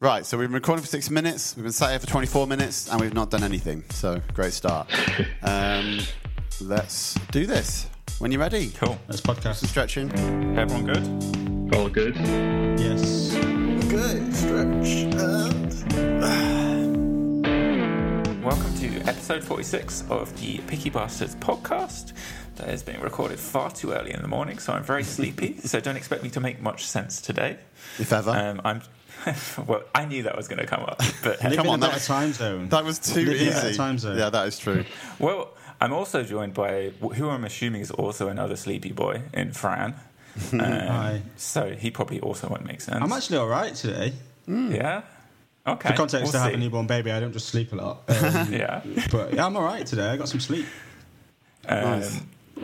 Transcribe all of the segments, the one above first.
Right, so we've been recording for six minutes. We've been sat here for 24 minutes, and we've not done anything. So great start. um, let's do this. When you're ready, Cool. Let's podcast. some stretching. Everyone good? All good. Yes. Good stretch. Welcome to episode 46 of the Picky Bastards podcast. That is being recorded far too early in the morning, so I'm very sleepy. so don't expect me to make much sense today. If ever. Um, I'm. well, I knew that was going to come up, but Live Come in on, a better that- time zone. that was too Living in a easy. time zone. Yeah, that is true. well, I'm also joined by who I'm assuming is also another sleepy boy in Fran. Um, Hi. So he probably also won't make sense. I'm actually all right today. yeah. Okay. For context, we'll I have a newborn baby. I don't just sleep a lot. Um, Yeah. but yeah, I'm all right today. I got some sleep. Um, Nice.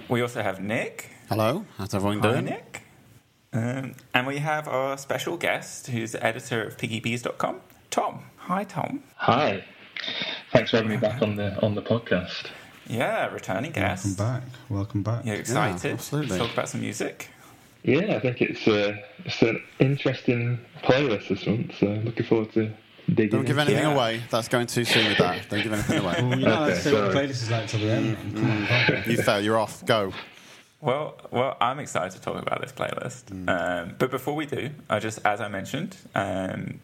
We also have Nick. Hello, how's everyone Hi, doing? Nick. Um, and we have our special guest, who's the editor of piggybees.com, Tom. Hi, Tom. Hi. Thanks for having me back on the on the podcast. Yeah, returning guest. Welcome back. Welcome back. You're excited absolutely. to talk about some music? Yeah, I think it's uh, it's an interesting playlist this month, so looking forward to digging. Don't give anything Yeah. away. That's going too soon with that. Don't give anything away. Well, you know, Okay, let's say what the playlist is like till the end. man. Come on, come on. You fail. You're off. Go. Well, well, I'm excited to talk about this playlist. Um, but before we do, I just, as I mentioned, um.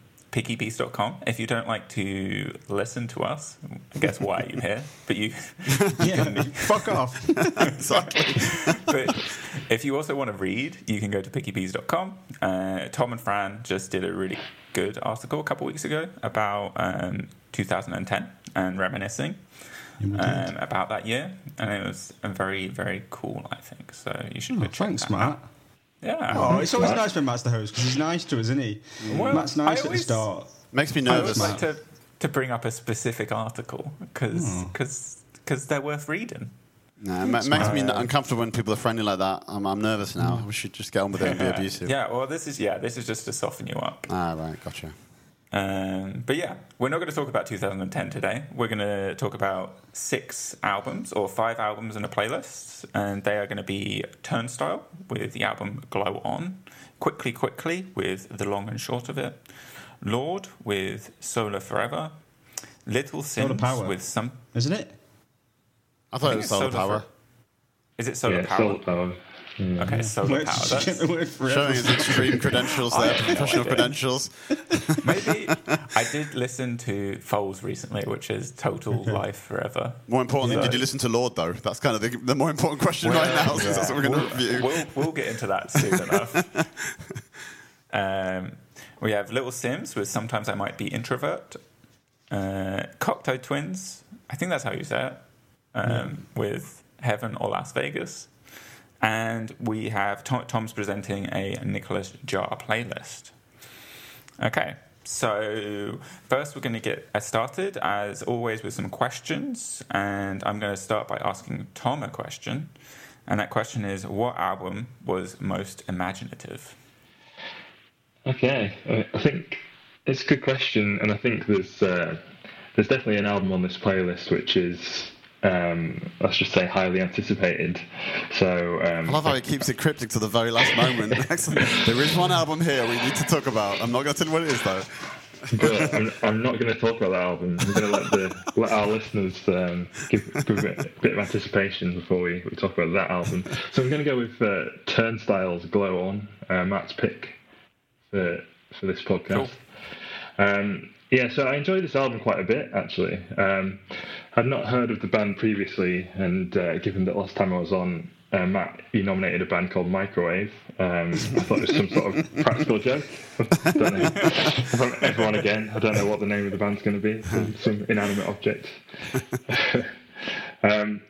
If you don't like to listen to us, I guess why are you here? But you, Yeah, fuck off. exactly. but if you also want to read, you can go to pickybees.com. Uh, Tom and Fran just did a really good article a couple weeks ago about um, 2010 and reminiscing Yeah, we did. Um, about that year, and it was very, very cool. I think so. You should Oh, go check thanks, that Matt. out. Yeah. Oh, it's always nice when Matt's the host because he's nice to us, isn't he? Well, Matt's I nice at the start. Makes me I always nervous. like to, to bring up a specific article because Hmm. because they're worth reading. No, it ma- makes me uncomfortable when people are friendly like that. I'm, I'm nervous now. We should just get on with it and be abusive. Yeah, well, this is yeah, this is just to soften you up. Ah, right. Gotcha. Um, but yeah, we're not going to talk about 2010 today. We're going to talk about six albums or five albums in a playlist, and they are going to be Turnstile with the album Glow On, Quickly Quickly with The Long and Short of It, Lorde with Solar Forever, Little Solar Sims Power. with some. Isn't it? I thought I it was solar Solar power. For- Is it Solar yeah, Power? Solar Power. Yeah. Okay, Solar Where Power. did you get That's, the Showing his extreme credentials there, I have no professional credentials. maybe I did listen to Foals recently, which is Total Life Forever. More importantly, Yeah. did you listen to Lorde though? That's kind of the, the more important question right now, since that's what we're going to review. We'll, we'll get into that soon enough. Um, we have Little Simz with Sometimes I Might Be Introvert. Uh, Cocteau Twins, I think that's how you say it, um, with Heaven or Las Vegas. And we have Tom, Tom's presenting a Nicolas Jaar playlist. Okay, so first we're going to get started, as always, with some questions. And I'm going to start by asking Tom a question. And that question is What album was most imaginative? Okay, I- I think it's a good question, and I think there's uh, there's definitely an album on this playlist which is um, let's just say highly anticipated. So um, I love how he keeps it cryptic to the very last moment. There is one album here we need to talk about. I'm not going to tell you what it is though. but I'm, I'm not going to talk about that album. I'm going to let the let our listeners um, give, give a, bit, bit of anticipation before we, we talk about that album. So I'm going to go with uh, Turnstile's "Glow On," uh, Matt's pick for for this podcast. Um, yeah, so I enjoyed this album quite a bit actually. Um, I'd not heard of the band previously, and uh, given that last time I was on, uh, Matt, you nominated a band called Microwave. Um, I thought it was some sort of practical joke. I don't know. Everyone again, I don't know what the name of the band's going to be. Some, some inanimate object. um,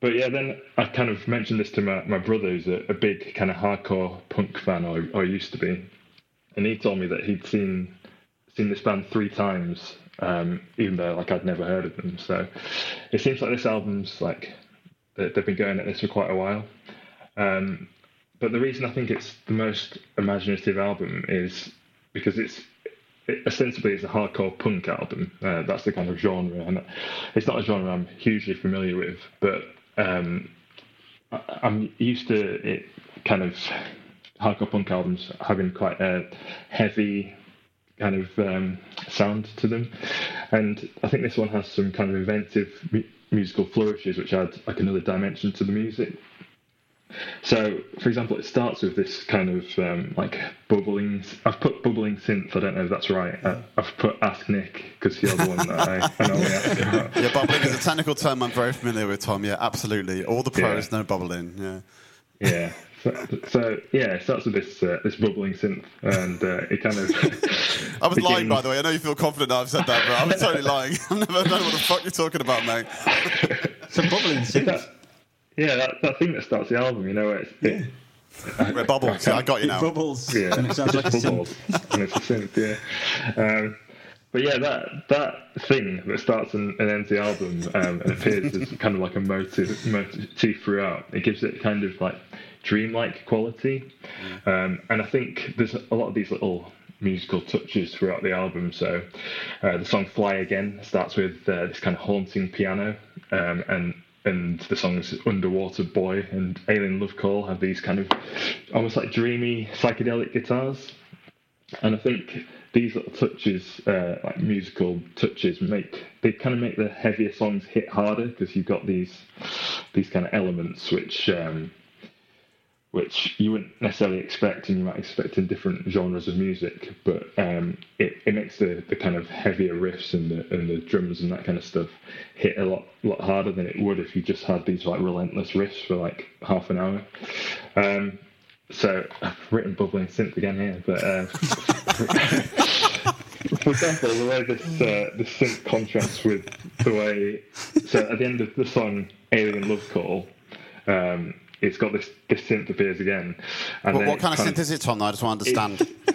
but yeah, then I kind of mentioned this to my, my brother, who's a, a big kind of hardcore punk fan, or, or used to be, and he told me that he'd seen seen this band three times, um, even though like I'd never heard of them. So it seems like this album's like they- they've been going at this for quite a while. Um, but the reason I think it's the most imaginative album is because it's it, ostensibly it's a hardcore punk album. Uh, that's the kind of genre, and it's not a genre I'm hugely familiar with. But um, I, I'm used to it kind of hardcore punk albums having quite a heavy kind of um, sound to them. And I think this one has some kind of inventive mu- musical flourishes, which add like another dimension to the music. So, for example, it starts with this kind of um, like bubbling. I've put bubbling synth. I don't know if that's right. I, I've put Ask Nick because he's the one that I, I normally ask about. Yeah, bubbling is a technical term I'm very familiar with, Tom. Yeah, absolutely. All the pros Yeah. know bubbling. Yeah. Yeah. So, so yeah, it starts with this uh, this bubbling synth, and uh, it kind of. I was lying, by the way. I know you feel confident that I've said that, but I was totally lying. I've never known what the fuck you're talking about, mate. So bubbling synth. That, yeah, that, that thing that starts the album, you know, where it's, it, Red bubbles. Yeah, I got you now. bubbles. yeah, And it sounds like a just synth. bubbles, and it's a synth, yeah. Um, but yeah, that that thing that starts and, and ends the album um, and appears as kind of like a motive, motif throughout. It gives it kind of like dreamlike quality, um, and I think there's a lot of these little musical touches throughout the album. So uh, the song "Fly Again" starts with uh, this kind of haunting piano, um, and and the songs "Underwater Boy" and "Alien Love Call" have these kind of almost like dreamy psychedelic guitars. And I think these little touches, uh, like musical touches, make they kind of make the heavier songs hit harder because you've got these these kind of elements which um, which you wouldn't necessarily expect, and you might expect in different genres of music. But um, it, it makes the, the kind of heavier riffs and the and the drums and that kind of stuff hit a lot lot harder than it would if you just had these like relentless riffs for like half an hour. Um, so I've written bubbling synth again here, but uh, for example, the way this uh, this synth contrasts with the way so at the end of the song "Alien Love Call," um, it's got this this synth appears again. And What, what kind of synth is it, Tom? though? I just want to understand.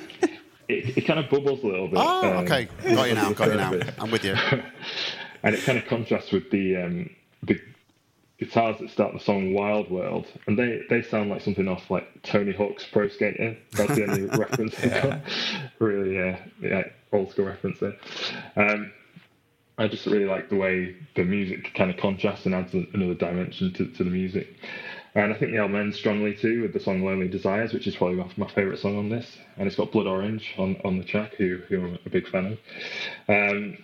It, it kind of bubbles a little bit. Oh, um, okay. Got you now. Got you now. I'm with you. and it kind of contrasts with the um, the guitars that start the song Wild World, and they, they sound like something off like Tony Hawk's Pro Skater. That's the only reference I've got. Really, uh, yeah, old school reference there. Um, I just really like the way the music kind of contrasts and adds another dimension to, to the music. And I think the album ends strongly too with the song Lonely Desires, which is probably my, my favourite song on this. And it's got Blood Orange on, on the track, who, who I'm a big fan of. Um,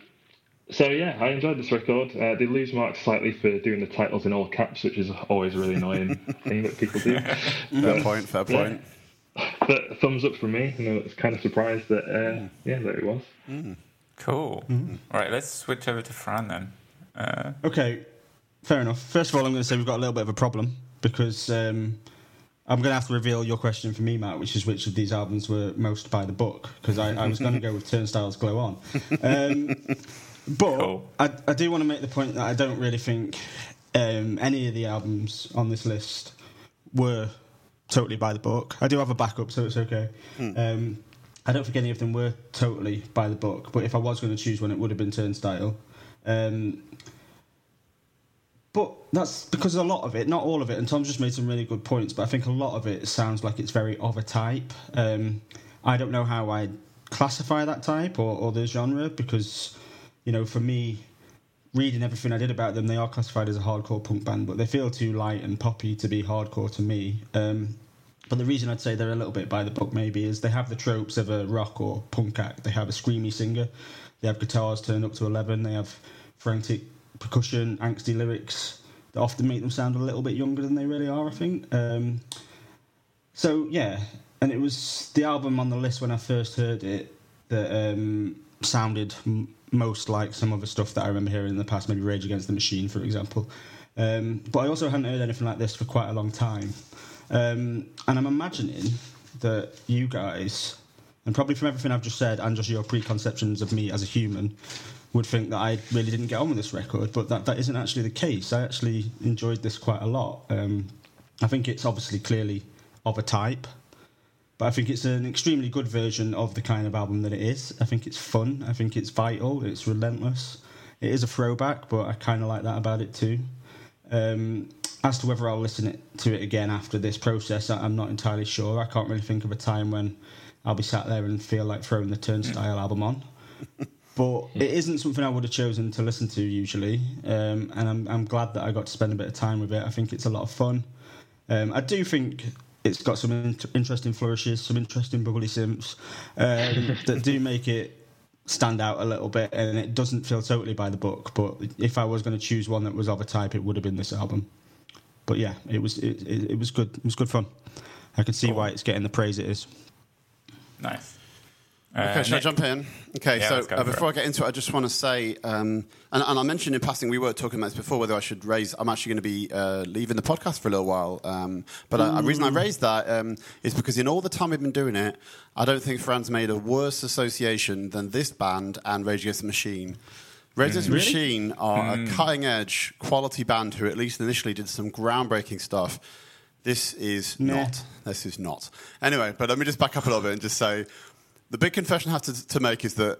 so yeah, I enjoyed this record. Uh, they lose marks slightly for doing the titles in all caps, which is always a really annoying thing that people do. Fair point. Fair point. But thumbs up from me. You know, I was kind of surprised that uh, yeah, that it was. Cool. All right, let's switch over to Fran then. Uh, Okay, fair enough. First of all, I'm going to say we've got a little bit of a problem because um, I'm going to have to reveal your question for me, Matt, which is which of these albums were most by the book? Because I, I was going to go with Turnstiles Glow On. Um, but Cool. I, I do want to make the point that I don't really think um, any of the albums on this list were totally by the book. I do have a backup, so it's okay. Um, I don't think any of them were totally by the book, but if I was going to choose one, it would have been Turnstile. Um, but that's because a lot of it, not all of it, and Tom's just made some really good points, but I think a lot of it sounds like it's very of a type. Um, I don't know how I classify that type or, or the genre because, you know, for me, reading everything I did about them, they are classified as a hardcore punk band, but they feel too light and poppy to be hardcore to me. Um, but the reason I'd say they're a little bit by the book maybe is they have the tropes of a rock or punk act. They have a screamy singer, they have guitars turned up to 11, they have frantic percussion, angsty lyrics that often make them sound a little bit younger than they really are, I think. Um, so, yeah, and it was the album on the list when I first heard it that um, sounded m- most like some other stuff that I remember hearing in the past, maybe Rage Against the Machine, for example. Um, but I also hadn't heard anything like this for quite a long time. Um, and I'm imagining that you guys, and probably from everything I've just said and just your preconceptions of me as a human, would think that I really didn't get on with this record, but that, that isn't actually the case. I actually enjoyed this quite a lot. Um, I think it's obviously clearly of a type, but I think it's an extremely good version of the kind of album that it is. I think it's fun. I think it's vital. It's relentless. It is a throwback, but I kind of like that about it too. Um, as to whether I'll listen it, to it again after this process, I- I'm not entirely sure. I can't really think of a time when I'll be sat there and feel like throwing the Turnstile album on. But it isn't something I would have chosen to listen to usually, um, and I'm, I'm glad that I got to spend a bit of time with it. I think it's a lot of fun. Um, I do think it's got some in- interesting flourishes, some interesting bubbly synths um, that do make it stand out a little bit, and it doesn't feel totally by the book. But if I was going to choose one that was of a type, it would have been this album. But yeah, it was it, it, it was good. It was good fun. I can see why it's getting the praise it is. Nice. Okay, Uh, should I jump in? Okay, Yeah, so uh, before it. I get into it, I just want to say, um, and, and I mentioned in passing, we were talking about this before, whether I should raise. I'm actually going to be uh, leaving the podcast for a little while. Um, but uh, the reason I raised that um, is because in all the time we've been doing it, I don't think Fran's made a worse association than this band and Rage Against the Machine. Rage Against the Machine are a cutting edge, quality band who, at least initially, did some groundbreaking stuff. This is Meh. not. This is not. Anyway, but let me just back up a little bit and just say the big confession I have to, to make is that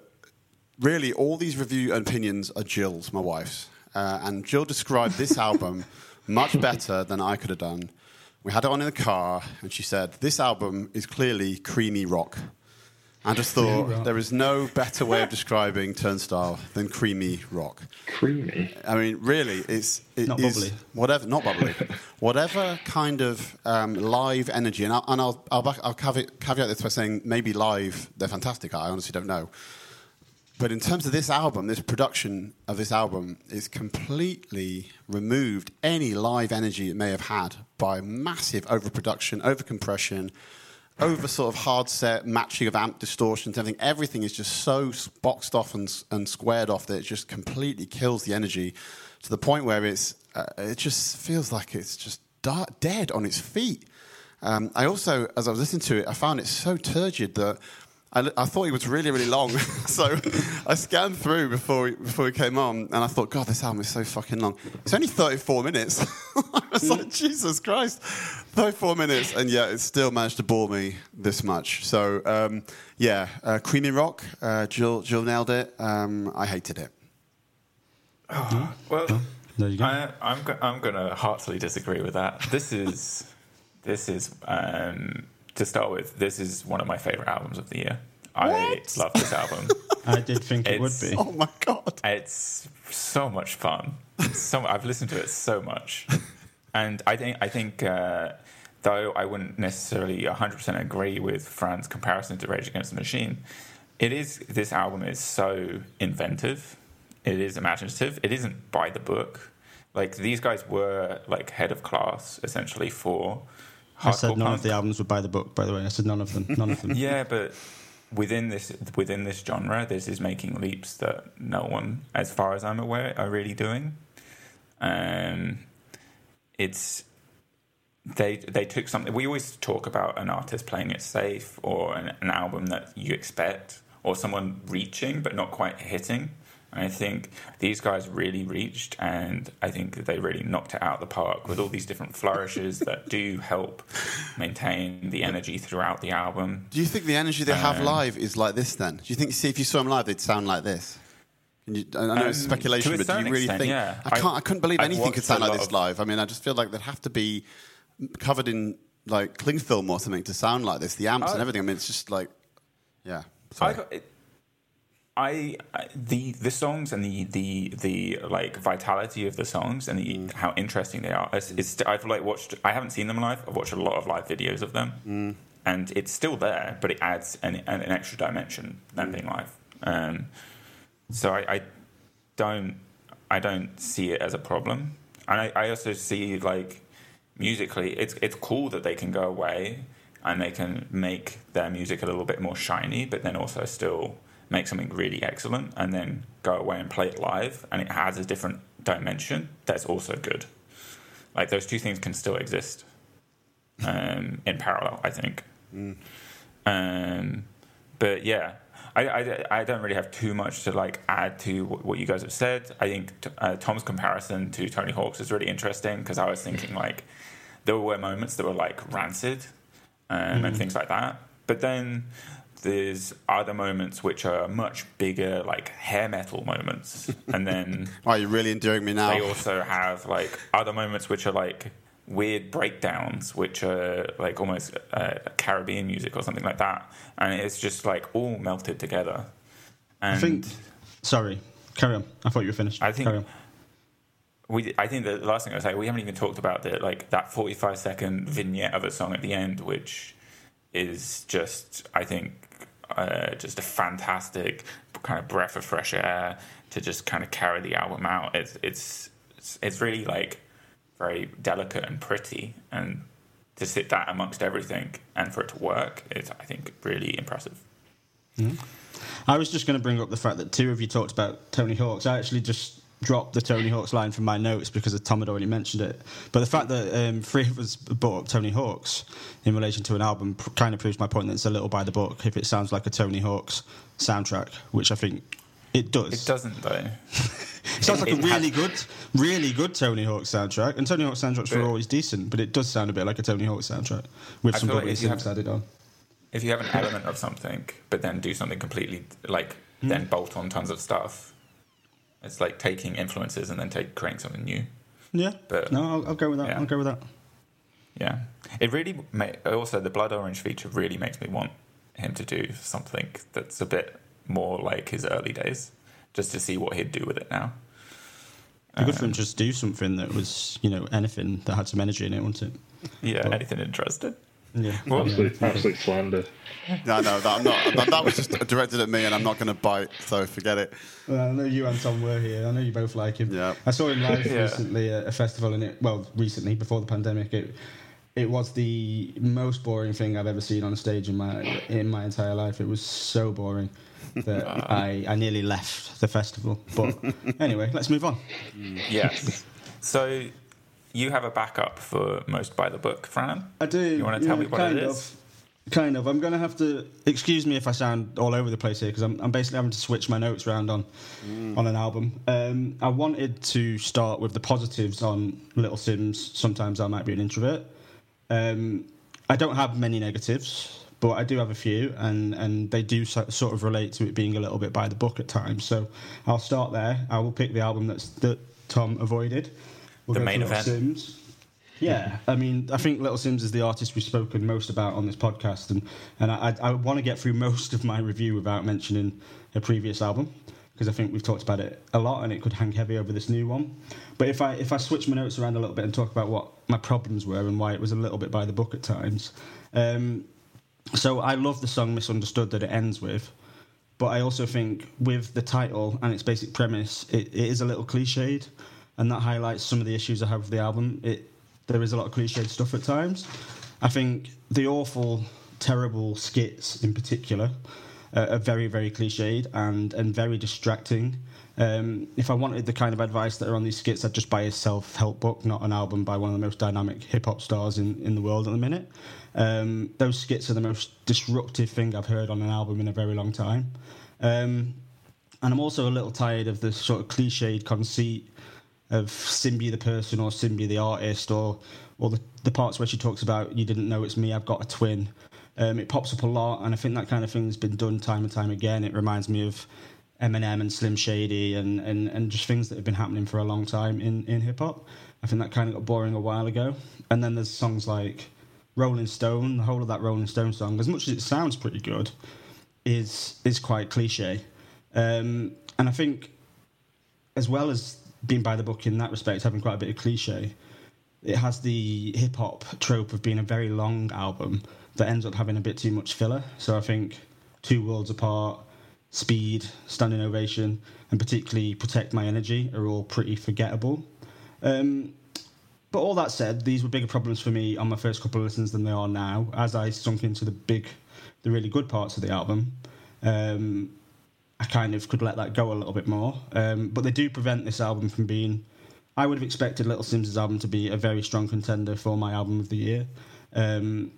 really all these review opinions are Jill's, my wife's. Uh, and Jill described this album much better than I could have done. We had it on in the car, and she said, This album is clearly creamy rock. I just thought rock. there is no better way of describing Turnstile than creamy rock. Creamy. I mean, really, it's it Not is bubbly. Whatever, not bubbly. whatever kind of um, live energy, and I'll, and I'll, I'll, back, I'll caveat, caveat this by saying maybe live they're fantastic. I honestly don't know. But in terms of this album, this production of this album is completely removed any live energy it may have had by massive overproduction, overcompression, over sort of hard set matching of amp distortions, everything. Everything is just so boxed off and, and squared off that it just completely kills the energy to the point where it's uh, it just feels like it's just da- dead on its feet. Um, I also, as I was listening to it, I found it so turgid that I, I thought it was really, really long. so I scanned through before we, before we came on, and I thought, God, this album is so fucking long. It's only 34 minutes. I was like, Jesus Christ, 34 minutes, and yet it still managed to bore me this much. So um, yeah, uh, Creamy Rock, uh, Jill, Jill nailed it. Um, I hated it. Well, There you go. I, I'm I'm going to heartily disagree with that. This is this is um, to start with. This is one of my favorite albums of the year. I love this album. I did think it would be. Oh my God. It's so much fun. So I've listened to it so much, and I think I think uh, though I wouldn't necessarily 100 percent agree with Fran's comparison to Rage Against the Machine. It is this album is so inventive. It is imaginative. It isn't by the book. Like these guys were like head of class essentially for I said none punk. of the albums were by the book. By the way, I said none of them. None of them. Yeah, but within this within this genre, this is making leaps that no one, as far as I'm aware, are really doing. Um, it's they they took something. We always talk about an artist playing it safe, or an, an album that you expect, or someone reaching but not quite hitting. I think these guys really reached, and I think that they really knocked it out of the park with all these different flourishes that do help maintain the energy throughout the album. Do you think the energy they have Um, live is like this? Then, do you think? See, if you saw them live, they'd sound like this. Can you, I know it's Um, speculation, but do you really extent, think? yeah. I can't. I, I- couldn't believe I've anything could sound like this live. I mean, I just feel like they'd have to be covered in like cling film or something to sound like this. The amps and everything. I mean, it's just like, yeah. I, Sorry. got- it, I the the songs and the the the like vitality of the songs and the mm. how interesting they are. It's, it's I've like watched. I haven't seen them live. I've watched a lot of live videos of them, mm. and it's still there, but it adds an an, an extra dimension than mm. being live. Um, so I, I don't I don't see it as a problem, and I, I also see like musically, it's it's cool that they can go away and they can make their music a little bit more shiny, but then also still make something really excellent, and then go away and play it live, and it has a different dimension that's also good. Like those two things can still exist um, in parallel, I think. Um, but yeah, I, I, I don't really have too much to like add to what what you guys have said. I think t- uh, Tom's comparison to Tony Hawk's is really interesting because I was thinking like there were moments that were like rancid um, and things like that, but then there's other moments which are much bigger, like hair metal moments, and then Why are you really enduring me now? they also have like other moments which are like weird breakdowns, which are like almost uh, Caribbean music or something like that, and it's just like all melted together. And I think. Sorry, carry on. I thought you were finished. I think- Carry on. we I think the last thing I was say we haven't even talked about the like that 45 second vignette of a song at the end, which is just I think uh, just a fantastic kind of breath of fresh air to just kind of carry the album out. It's it's it's really like very delicate and pretty, and to sit that amongst everything and for it to work, it's I think really impressive. I was just going to bring up the fact that two of you talked about Tony Hawks. I actually just dropped the Tony Hawks line from my notes because Tom had already mentioned it. But the fact that um, three of us brought up Tony Hawks in relation to an album pr- kind of proves my point that it's a little by the book if it sounds like a Tony Hawks soundtrack, which I think it does. It doesn't though. It sounds like it a really has- good, really good Tony Hawk soundtrack. And Tony Hawk soundtracks were always decent, but it does sound a bit like a Tony Hawk soundtrack with I some feel like have- added on. if you have an element of something, but then do something completely like then bolt on tons of stuff, it's like taking influences and then take creating something new. Yeah, But- no, I'll, I'll go with that. yeah. I'll go with that. Yeah, it really ma- also the blood orange feature really makes me want him to do something that's a bit more like his early days, just to see what he'd do with it now. It'd be good for him um, to just do something that was, you know, anything that had some energy in it, wouldn't it? Yeah, Well- anything interested? Yeah. Absolute, absolute slander. No, no, that, I'm not, that, that was just directed at me, and I'm not going to bite, so forget it. Well, I know you and Tom were here. I know you both like him. Yeah. I saw him live Yeah. recently at a festival, and it well, recently before the pandemic, it it was the most boring thing I've ever seen on a stage in my in my entire life. It was so boring that I I nearly left the festival. But anyway, let's move on. Yes. so you have a backup for most by the book, Fran. I do. You wanna tell me what it kind is? Of, kind of. I'm going to have to excuse me if I sound all over the place here because I'm, I'm basically having to switch my notes around on on an album. Um, I wanted to start with the positives on Little Simz. Sometimes I might be an introvert. Um, I don't have many negatives, but I do have a few, and, and they do so, sort of relate to it being a little bit by the book at times. So I'll start there. I will pick the album that's that Tom avoided. We'll The main for event. Simz. Yeah, I mean, I think Little Simz is the artist we've spoken most about on this podcast, and and I, I, I want to get through most of my review without mentioning a previous album because I think we've talked about it a lot, and it could hang heavy over this new one. But if I if I switch my notes around a little bit and talk about what my problems were and why it was a little bit by the book at times, um, so I love the song "Misunderstood" that it ends with. But I also think with the title and its basic premise, it, it is a little cliched, and that highlights some of the issues I have with the album. It there is a lot of cliched stuff at times. I think the awful, terrible skits in particular uh, are very, very cliched and and very distracting. Um, if I wanted the kind of advice that are on these skits, I'd just buy a self-help book, not an album by one of the most dynamic hip-hop stars in, in the world at the minute. Um, those skits are the most disruptive thing I've heard on an album in a very long time. Um, and I'm also a little tired of the sort of cliched conceit of Simbi the person or Simbi the artist or or the, the parts where she talks about you didn't know it's me, I've got a twin. Um, it pops up a lot, and I think that kind of thing's been done time and time again. It reminds me of Eminem and Slim Shady and, and, and just things that have been happening for a long time in, in hip hop. I think that kind of got boring a while ago. And then there's songs like Rolling Stone, the whole of that Rolling Stone song, as much as it sounds pretty good, is is quite cliche. Um, and I think, as well as being by the book in that respect, having quite a bit of cliche, it has the hip hop trope of being a very long album that ends up having a bit too much filler. So I think Two Worlds Apart, Speed, Standing Ovation, and particularly Protect My Energy are all pretty forgettable. Um, but all that said, these were bigger problems for me on my first couple of listens than they are now. As I sunk into the big, the really good parts of the album, um, I kind of could let that go a little bit more. Um, but they do prevent this album from being. I would have expected Little Simz' album to be a very strong contender for my album of the year. Um,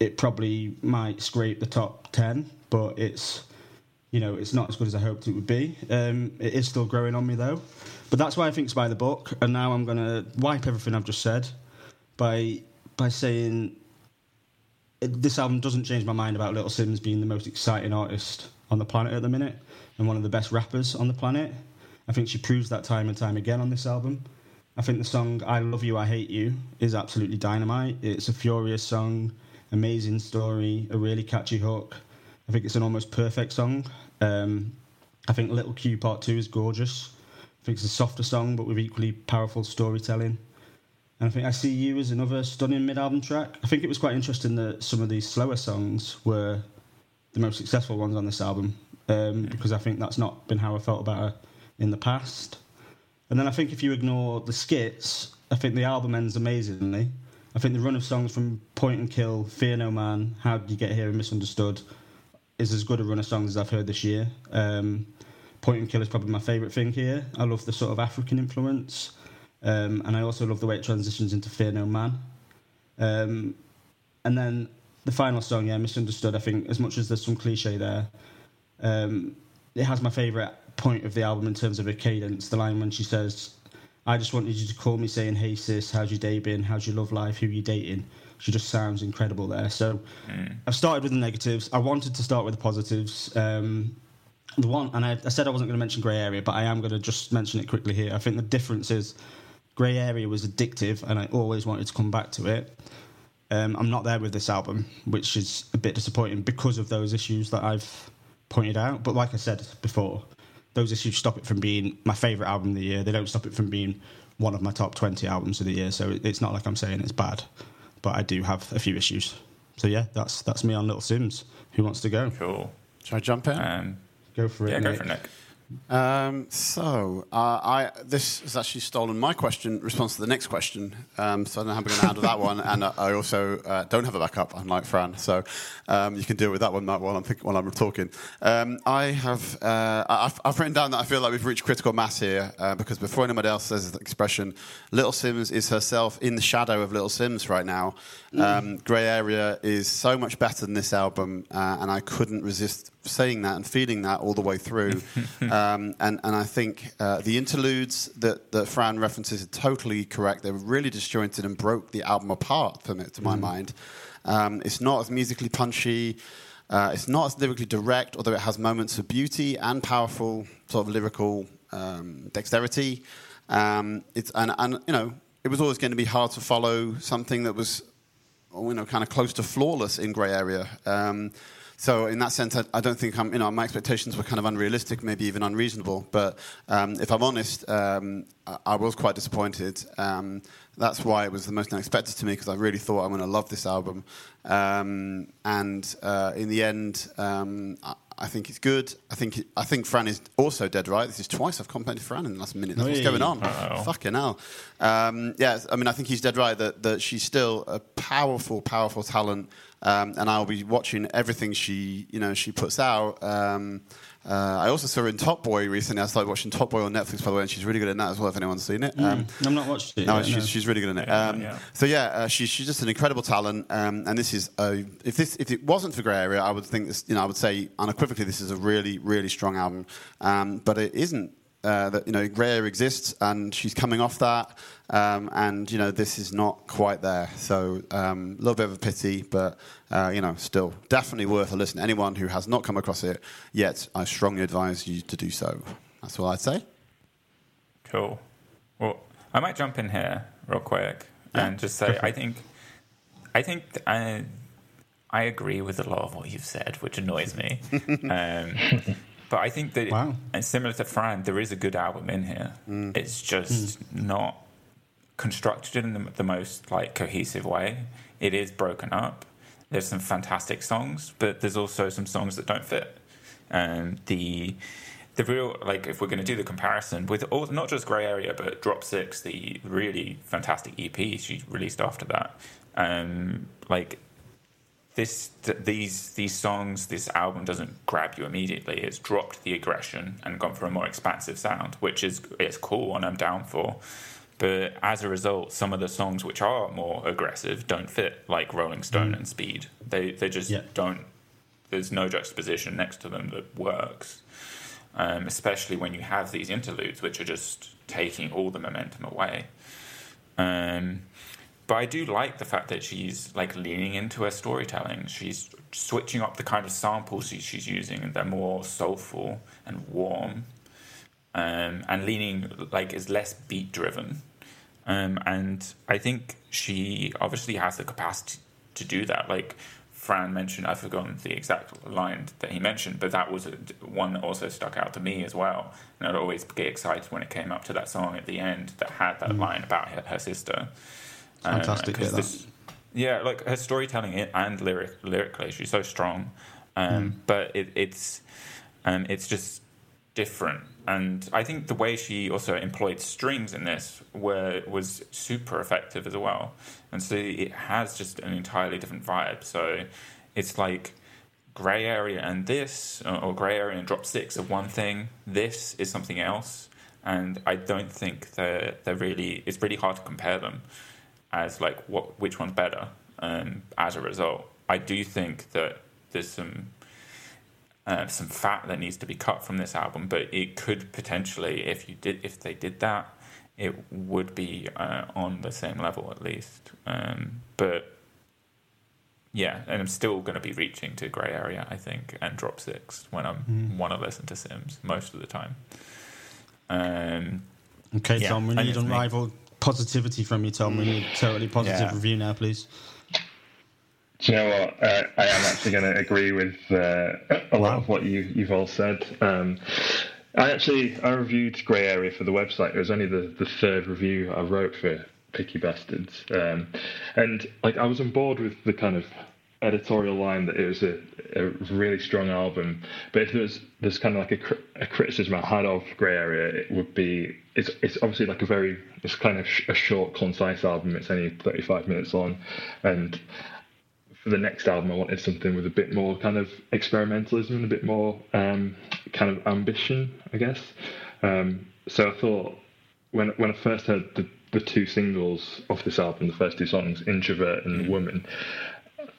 it probably might scrape the top ten, but it's you know it's not as good as I hoped it would be. Um, it is still growing on me though, but that's why I think it's by the book. And now I'm going to wipe everything I've just said by by saying this album doesn't change my mind about Little Simz being the most exciting artist on the planet at the minute and one of the best rappers on the planet. I think she proves that time and time again on this album. I think the song I Love You, I Hate You is absolutely dynamite. It's a furious song, amazing story, a really catchy hook. I think it's an almost perfect song. Um, I think Little Q Part 2 is gorgeous. I think it's a softer song, but with equally powerful storytelling. And I think I See You as another stunning mid album track. I think it was quite interesting that some of these slower songs were the most successful ones on this album um, because I think that's not been how I felt about her in the past. And then I think if you ignore the skits, I think the album ends amazingly. I think the run of songs from Point and Kill, Fear No Man, How Did You Get Here, and Misunderstood is as good a run of songs as I've heard this year. Um, Point and Kill is probably my favourite thing here. I love the sort of African influence, um, and I also love the way it transitions into Fear No Man. Um, and then the final song, yeah, Misunderstood, I think, as much as there's some cliche there, um, it has my favourite point of the album in terms of a cadence. The line when she says, I just wanted you to call me saying, Hey sis, how's your day been? How's your love life? Who you dating? She just sounds incredible there. So mm. I've started with the negatives. I wanted to start with the positives. Um, the one, and I, I said I wasn't going to mention Grey Area, but I am going to just mention it quickly here. I think the difference is Grey Area was addictive, and I always wanted to come back to it. Um, I'm not there with this album, which is a bit disappointing because of those issues that I've pointed out. But like I said before, those issues stop it from being my favourite album of the year. They don't stop it from being one of my top 20 albums of the year. So it's not like I'm saying it's bad, but I do have a few issues. So yeah, that's that's me on Little Simz. Who wants to go? Cool. Should I jump in? Um, go for it. Yeah, Nick. go for it, Nick. Um, so uh, I this has actually stolen my question response to the next question. Um, so I don't know how I'm going to handle that one, and uh, I also uh, don't have a backup, unlike Fran. So um, you can deal with that one Matt, while I'm think, while I'm talking. Um, I have uh, I've, I've, written down that I feel like we've reached critical mass here uh, because before anybody else says the expression, Little Simz is herself in the shadow of Little Simz right now. Mm. Grey Area is so much better than this album, uh, and I couldn't resist saying that and feeling that all the way through. um, and, and I think uh, the interludes that, that Fran references are totally correct. They were really disjointed and broke the album apart for me, to my mm. mind. Um, it's not as musically punchy. Uh, it's not as lyrically direct, although it has moments of beauty and powerful sort of lyrical um, dexterity. Um, it's and, and you know it was always going to be hard to follow something that was you know kind of close to flawless in Grey Area. So in that sense, I, I, don't think I'm, you know, my expectations were kind of unrealistic, maybe even unreasonable. But um, if I'm honest, um, I, I, was quite disappointed. Um, that's why it was the most unexpected to me because I really thought I'm going to love this album. Um, and uh, in the end, um, I, I, think it's good. I think it, I think Fran is also dead right. This is twice I've complimented Fran in the last minute. That's what's going on. Uh-oh. Fucking hell. Um, yeah, I mean, I think he's dead right that, that she's still a powerful, powerful talent um, and I'll be watching everything she, you know, she puts out. Um, uh, I also saw her in Top Boy recently. I started watching Top Boy on Netflix, by the way, and she's really good in that as well. If anyone's seen it, um, mm, I'm not watching it. No, yet, she's, no. she's really good in it. Um, yeah. So yeah, uh, she's she's just an incredible talent. Um, and this is a, if this if it wasn't for Grey Area, I would think this. You know, I would say unequivocally this is a really really strong album. Um, but it isn't uh, that you know Grey exists, and she's coming off that, um, and you know this is not quite there. So um, a little bit of a pity, but uh, you know still definitely worth a listen. Anyone who has not come across it yet, I strongly advise you to do so. That's all I'd say. Cool. Well, I might jump in here real quick yeah, and just say I think I think I I agree with a lot of what you've said, which annoys me. um, but I think that, wow. and similar to Fran, there is a good album in here. Mm. It's just mm. not constructed in the, the, most like cohesive way. It is broken up. There's some fantastic songs, but there's also some songs that don't fit. And the the real like if we're going to do the comparison with all not just Grey Area but Drop Six, the really fantastic EP she released after that. Um, like this th- these these songs, this album doesn't grab you immediately. It's dropped the aggression and gone for a more expansive sound, which is it's cool and I'm down for. But as a result, some of the songs which are more aggressive don't fit, like Rolling Stone mm. and Speed. They they just yeah. don't. There's no juxtaposition next to them that works. Um, especially when you have these interludes, which are just taking all the momentum away. Um, but I do like the fact that she's like leaning into her storytelling. She's switching up the kind of samples she's using, and they're more soulful and warm, um, and leaning like is less beat driven. Um, and I think she obviously has the capacity to do that. Like Fran mentioned, I've forgotten the exact line that he mentioned, but that was a, one that also stuck out to me as well. And I'd always get excited when it came up to that song at the end that had that line about her, her sister. Um, yeah, this- yeah, like her storytelling and lyric lyrically, she's so strong. Um, But it, it's um, it's just different, and I think the way she also employed strings in this were was super effective as well. And so it has just an entirely different vibe. So it's like grey area and this, or, grey area and drop six are one thing. This is something else, and I don't think they're they're really. It's really hard to compare them as like what which one's better. Um, as a result, I do think that there's some uh, some fat that needs to be cut from this album, but it could potentially, if you did, if they did that, it would be uh, on the same level at least. Um, but yeah, and I'm still going to be reaching to grey area, I think, and drop six when I want to listen to Simz most of the time. Um, Okay, Yeah, Tom, we need think it's me. unrivaled positivity from you, Tom. We need a totally positive Yeah. review now, please. Do you know what? Uh, I am actually going to agree with uh, a lot of what you, you've all said. Um, I actually I reviewed Grey Area for the website. It was only the, the third review I wrote for Picky Bastards, um, and like I was on board with the kind of editorial line that it was a, a really strong album. But if there's there's kind of like a, a criticism I had of Grey Area, it would be it's it's obviously like a very it's kind of sh- a short, concise album. It's only 35 minutes long, and for the next album, I wanted something with a bit more kind of experimentalism and a bit more um, kind of ambition, I guess. Um, so I thought when when I first heard the, the two singles off this album, the first two songs, Introvert and Woman,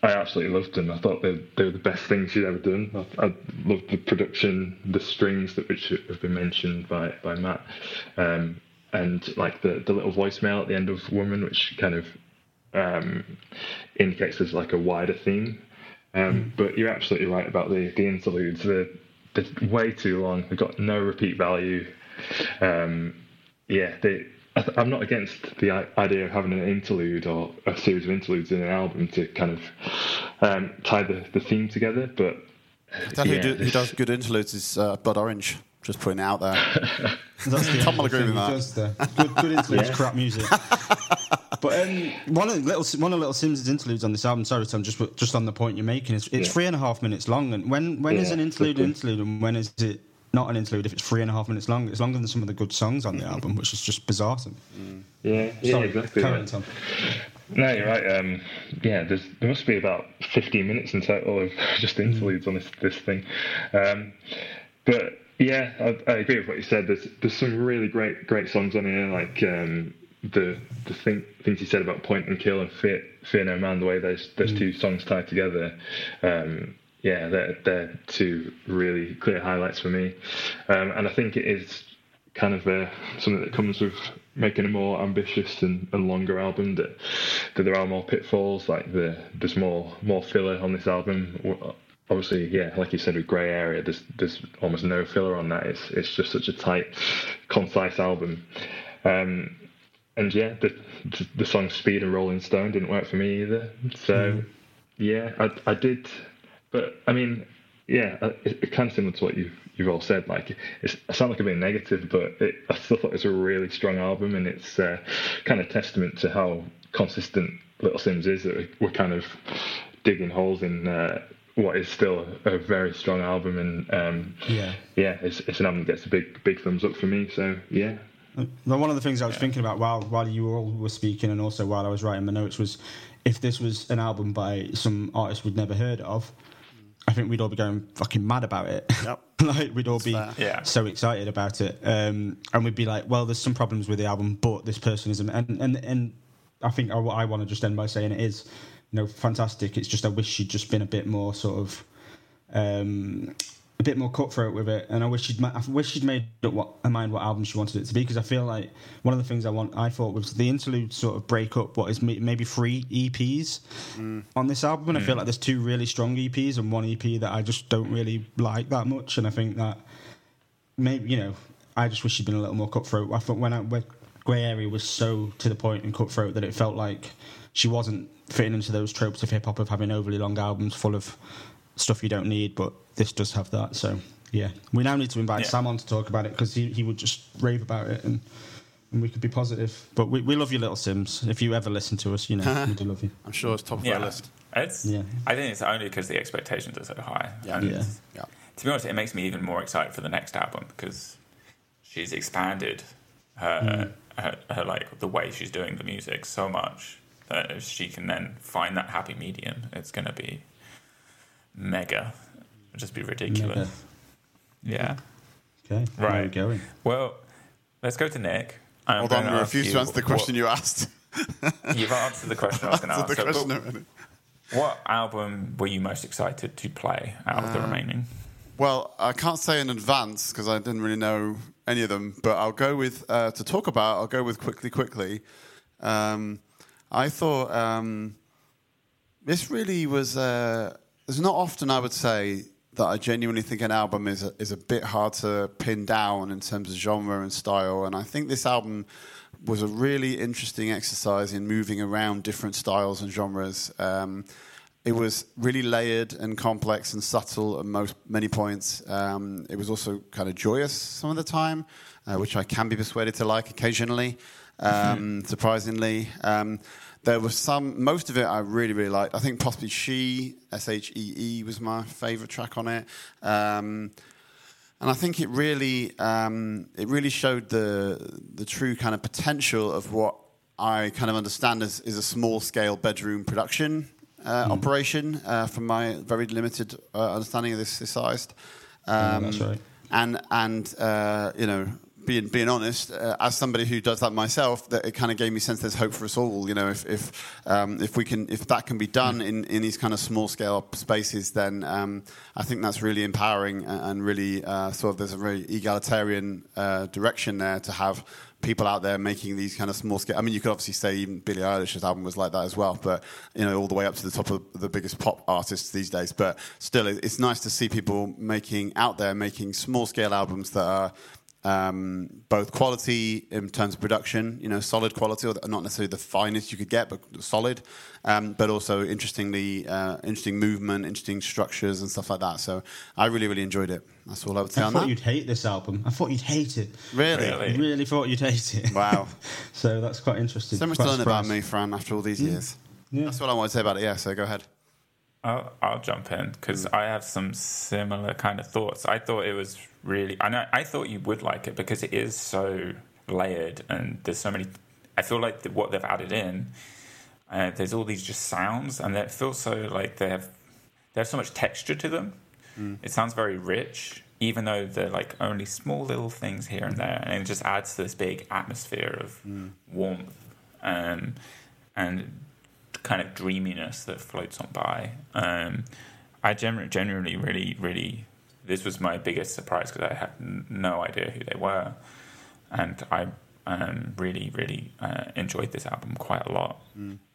I absolutely loved them. I thought they, they were the best things she'd ever done. I, I loved the production, the strings that which have been mentioned by by Matt, um, and like the the little voicemail at the end of Woman, which kind of um, indicates there's like a wider theme. Um, But you're absolutely right about the the interludes. They're, they're way too long. They've got no repeat value. Um, yeah, they. I th- I'm not against the idea of having an interlude or a series of interludes in an album to kind of um, tie the, the theme together, but That yeah, who, do, who does good interludes is uh, Blood Orange. Just putting it out there. That's the Tom will only agree thing with that. does. Good, good interludes, Yeah. crap music. But um, one of little one of Little Simz' interludes on this album. Sorry, Tom, just just on the point you're making, it's, it's Yeah. three and a half minutes long. And when when is Yeah, an interlude an interlude, and when is it not an interlude? If it's three and a half minutes long, it's longer than some of the good songs on the album, which is just bizarre. To me. yeah, yeah, Sorry, exactly. carry right. on, No, you're right. Um, yeah, there's, there must be about 15 minutes in total of just interludes on this this thing. Um, but yeah, I, I agree with what you said. There's there's some really great great songs on here, like um, the the thing, things you said about Point and Kill and Fear, Fear No Man. The way those those two songs tie together. Um, yeah, they're, they're two really clear highlights for me, um, and I think it is kind of uh, something that comes with making a more ambitious and, and longer album that that there are more pitfalls like the there's more more filler on this album. Obviously yeah like you said with grey area there's there's almost no filler on that. It's it's just such a tight concise album. Um and yeah the the, the song speed and rolling stone didn't work for me either. So yeah I, I did but i mean yeah, uh, it, it kind of similar to what you've you've all said. Like, it's, I sound like I'm being negative, but it, I still thought it was a really strong album, and it's uh, kind of testament to how consistent Little Simz is. That we- we're kind of digging holes in uh, what is still a very strong album, and um, Yeah. yeah, it's, it's an album that gets a big big thumbs up for me. So yeah, Well, one of the things I was thinking about while while you all were speaking, and also while I was writing my notes, was if this was an album by some artist we'd never heard of, I think we'd all be going fucking mad about it. Yep. like we'd all be. Yeah. so excited about it, um, and we'd be like, "Well, there's some problems with the album, but this person is," and and and I think I, I want to just end by saying it is, you know, fantastic. It's just I wish she'd just been a bit more sort of um, a bit more cutthroat with it, and I wish she'd I wish she'd made up what her mind what album she wanted it to be because I feel like one of the things I want I thought was the interlude sort of break up what is maybe three EPs on this album, and I feel mm. like there's two really strong EPs and one EP that I just don't really like that much, and I think that maybe you know I just wish she'd been a little more cutthroat. I thought when I when Grey Area was so to the point and cutthroat that it felt like she wasn't fitting into those tropes of hip hop of having overly long albums full of stuff you don't need, but this does have that. So yeah, we now need to invite Yeah. Sam on to talk about it because he, he would just rave about it and. And we could be positive, but we, we love you, little Simz. If you ever listen to us, you know we do love you. I'm sure it's top of Yeah, our list. it's. Yeah. I think it's only because the expectations are so high. Yeah. Yeah. Yeah. To be honest, it makes me even more excited for the next album because she's expanded her, mm. her, her like the way she's doing the music so much that if she can then find that happy medium, it's going to be mega. It'll just be ridiculous. Yeah. Okay, where are we Right. going? Well, let's go to Nick. I'm Hold on, gonna I refuse you to answer the what- question you asked. You've answered the question I was going to ask. the question already. what album were you most excited to play out Uh, of the remaining? Well, I can't say in advance because I didn't really know any of them, but I'll go with uh, to talk about. I'll go with quickly, quickly. Um, I thought um, this really was. Uh, it's not often I would say that I genuinely think an album is a, is a bit hard to pin down in terms of genre and style, and I think this album was a really interesting exercise in moving around different styles and genres. Um, it was really layered and complex and subtle at most many points. Um, it was also kind of joyous some of the time, uh, which I can be persuaded to like occasionally. Um, Surprisingly, um, there was some. Most of it I really really liked. I think possibly "She" S H E E was my favorite track on it. Um, and I think it really um, it really showed the the true kind of potential of what I kind of understand as is a small scale bedroom production uh, operation uh, from my very limited uh, understanding of this, this sized. Um, that's right. And and uh, you know. Being, being honest, uh, as somebody who does that myself, that it kind of gave me sense there's hope for us all. You know, if if um, if we can if that can be done in, in these kind of small scale spaces, then um, I think that's really empowering and, and really uh, sort of there's a very egalitarian uh, direction there to have people out there making these kind of small scale. I mean, you could obviously say even Billie Eilish's album was like that as well, but you know, all the way up to the top of the biggest pop artists these days. But still, it's nice to see people making out there making small scale albums that are um, both quality in terms of production, you know, solid quality, or not necessarily the finest you could get, but solid. Um, but also interestingly, uh, interesting movement, interesting structures, and stuff like that. So I really, really enjoyed it. That's all I would say I on thought that. you'd hate this album. I thought you'd hate it. Really? I Really? really thought you'd hate it. Wow. so that's quite interesting. So much to learn about me, Fran, after all these years. Yeah. That's what I want to say about it. Yeah. So go ahead. I'll, I'll jump in because I have some similar kind of thoughts. I thought it was really, I know, I thought you would like it because it is so layered and there's so many. I feel like the, what they've added in, uh, there's all these just sounds, and it feels so like they have they have so much texture to them. It sounds very rich, even though they're like only small little things here and there, and it just adds to this big atmosphere of warmth um, and kind of dreaminess that floats on by. Um, I generally, genuinely, really, really, this was my biggest surprise because I had no idea who they were, and I um, really, really uh, enjoyed this album quite a lot.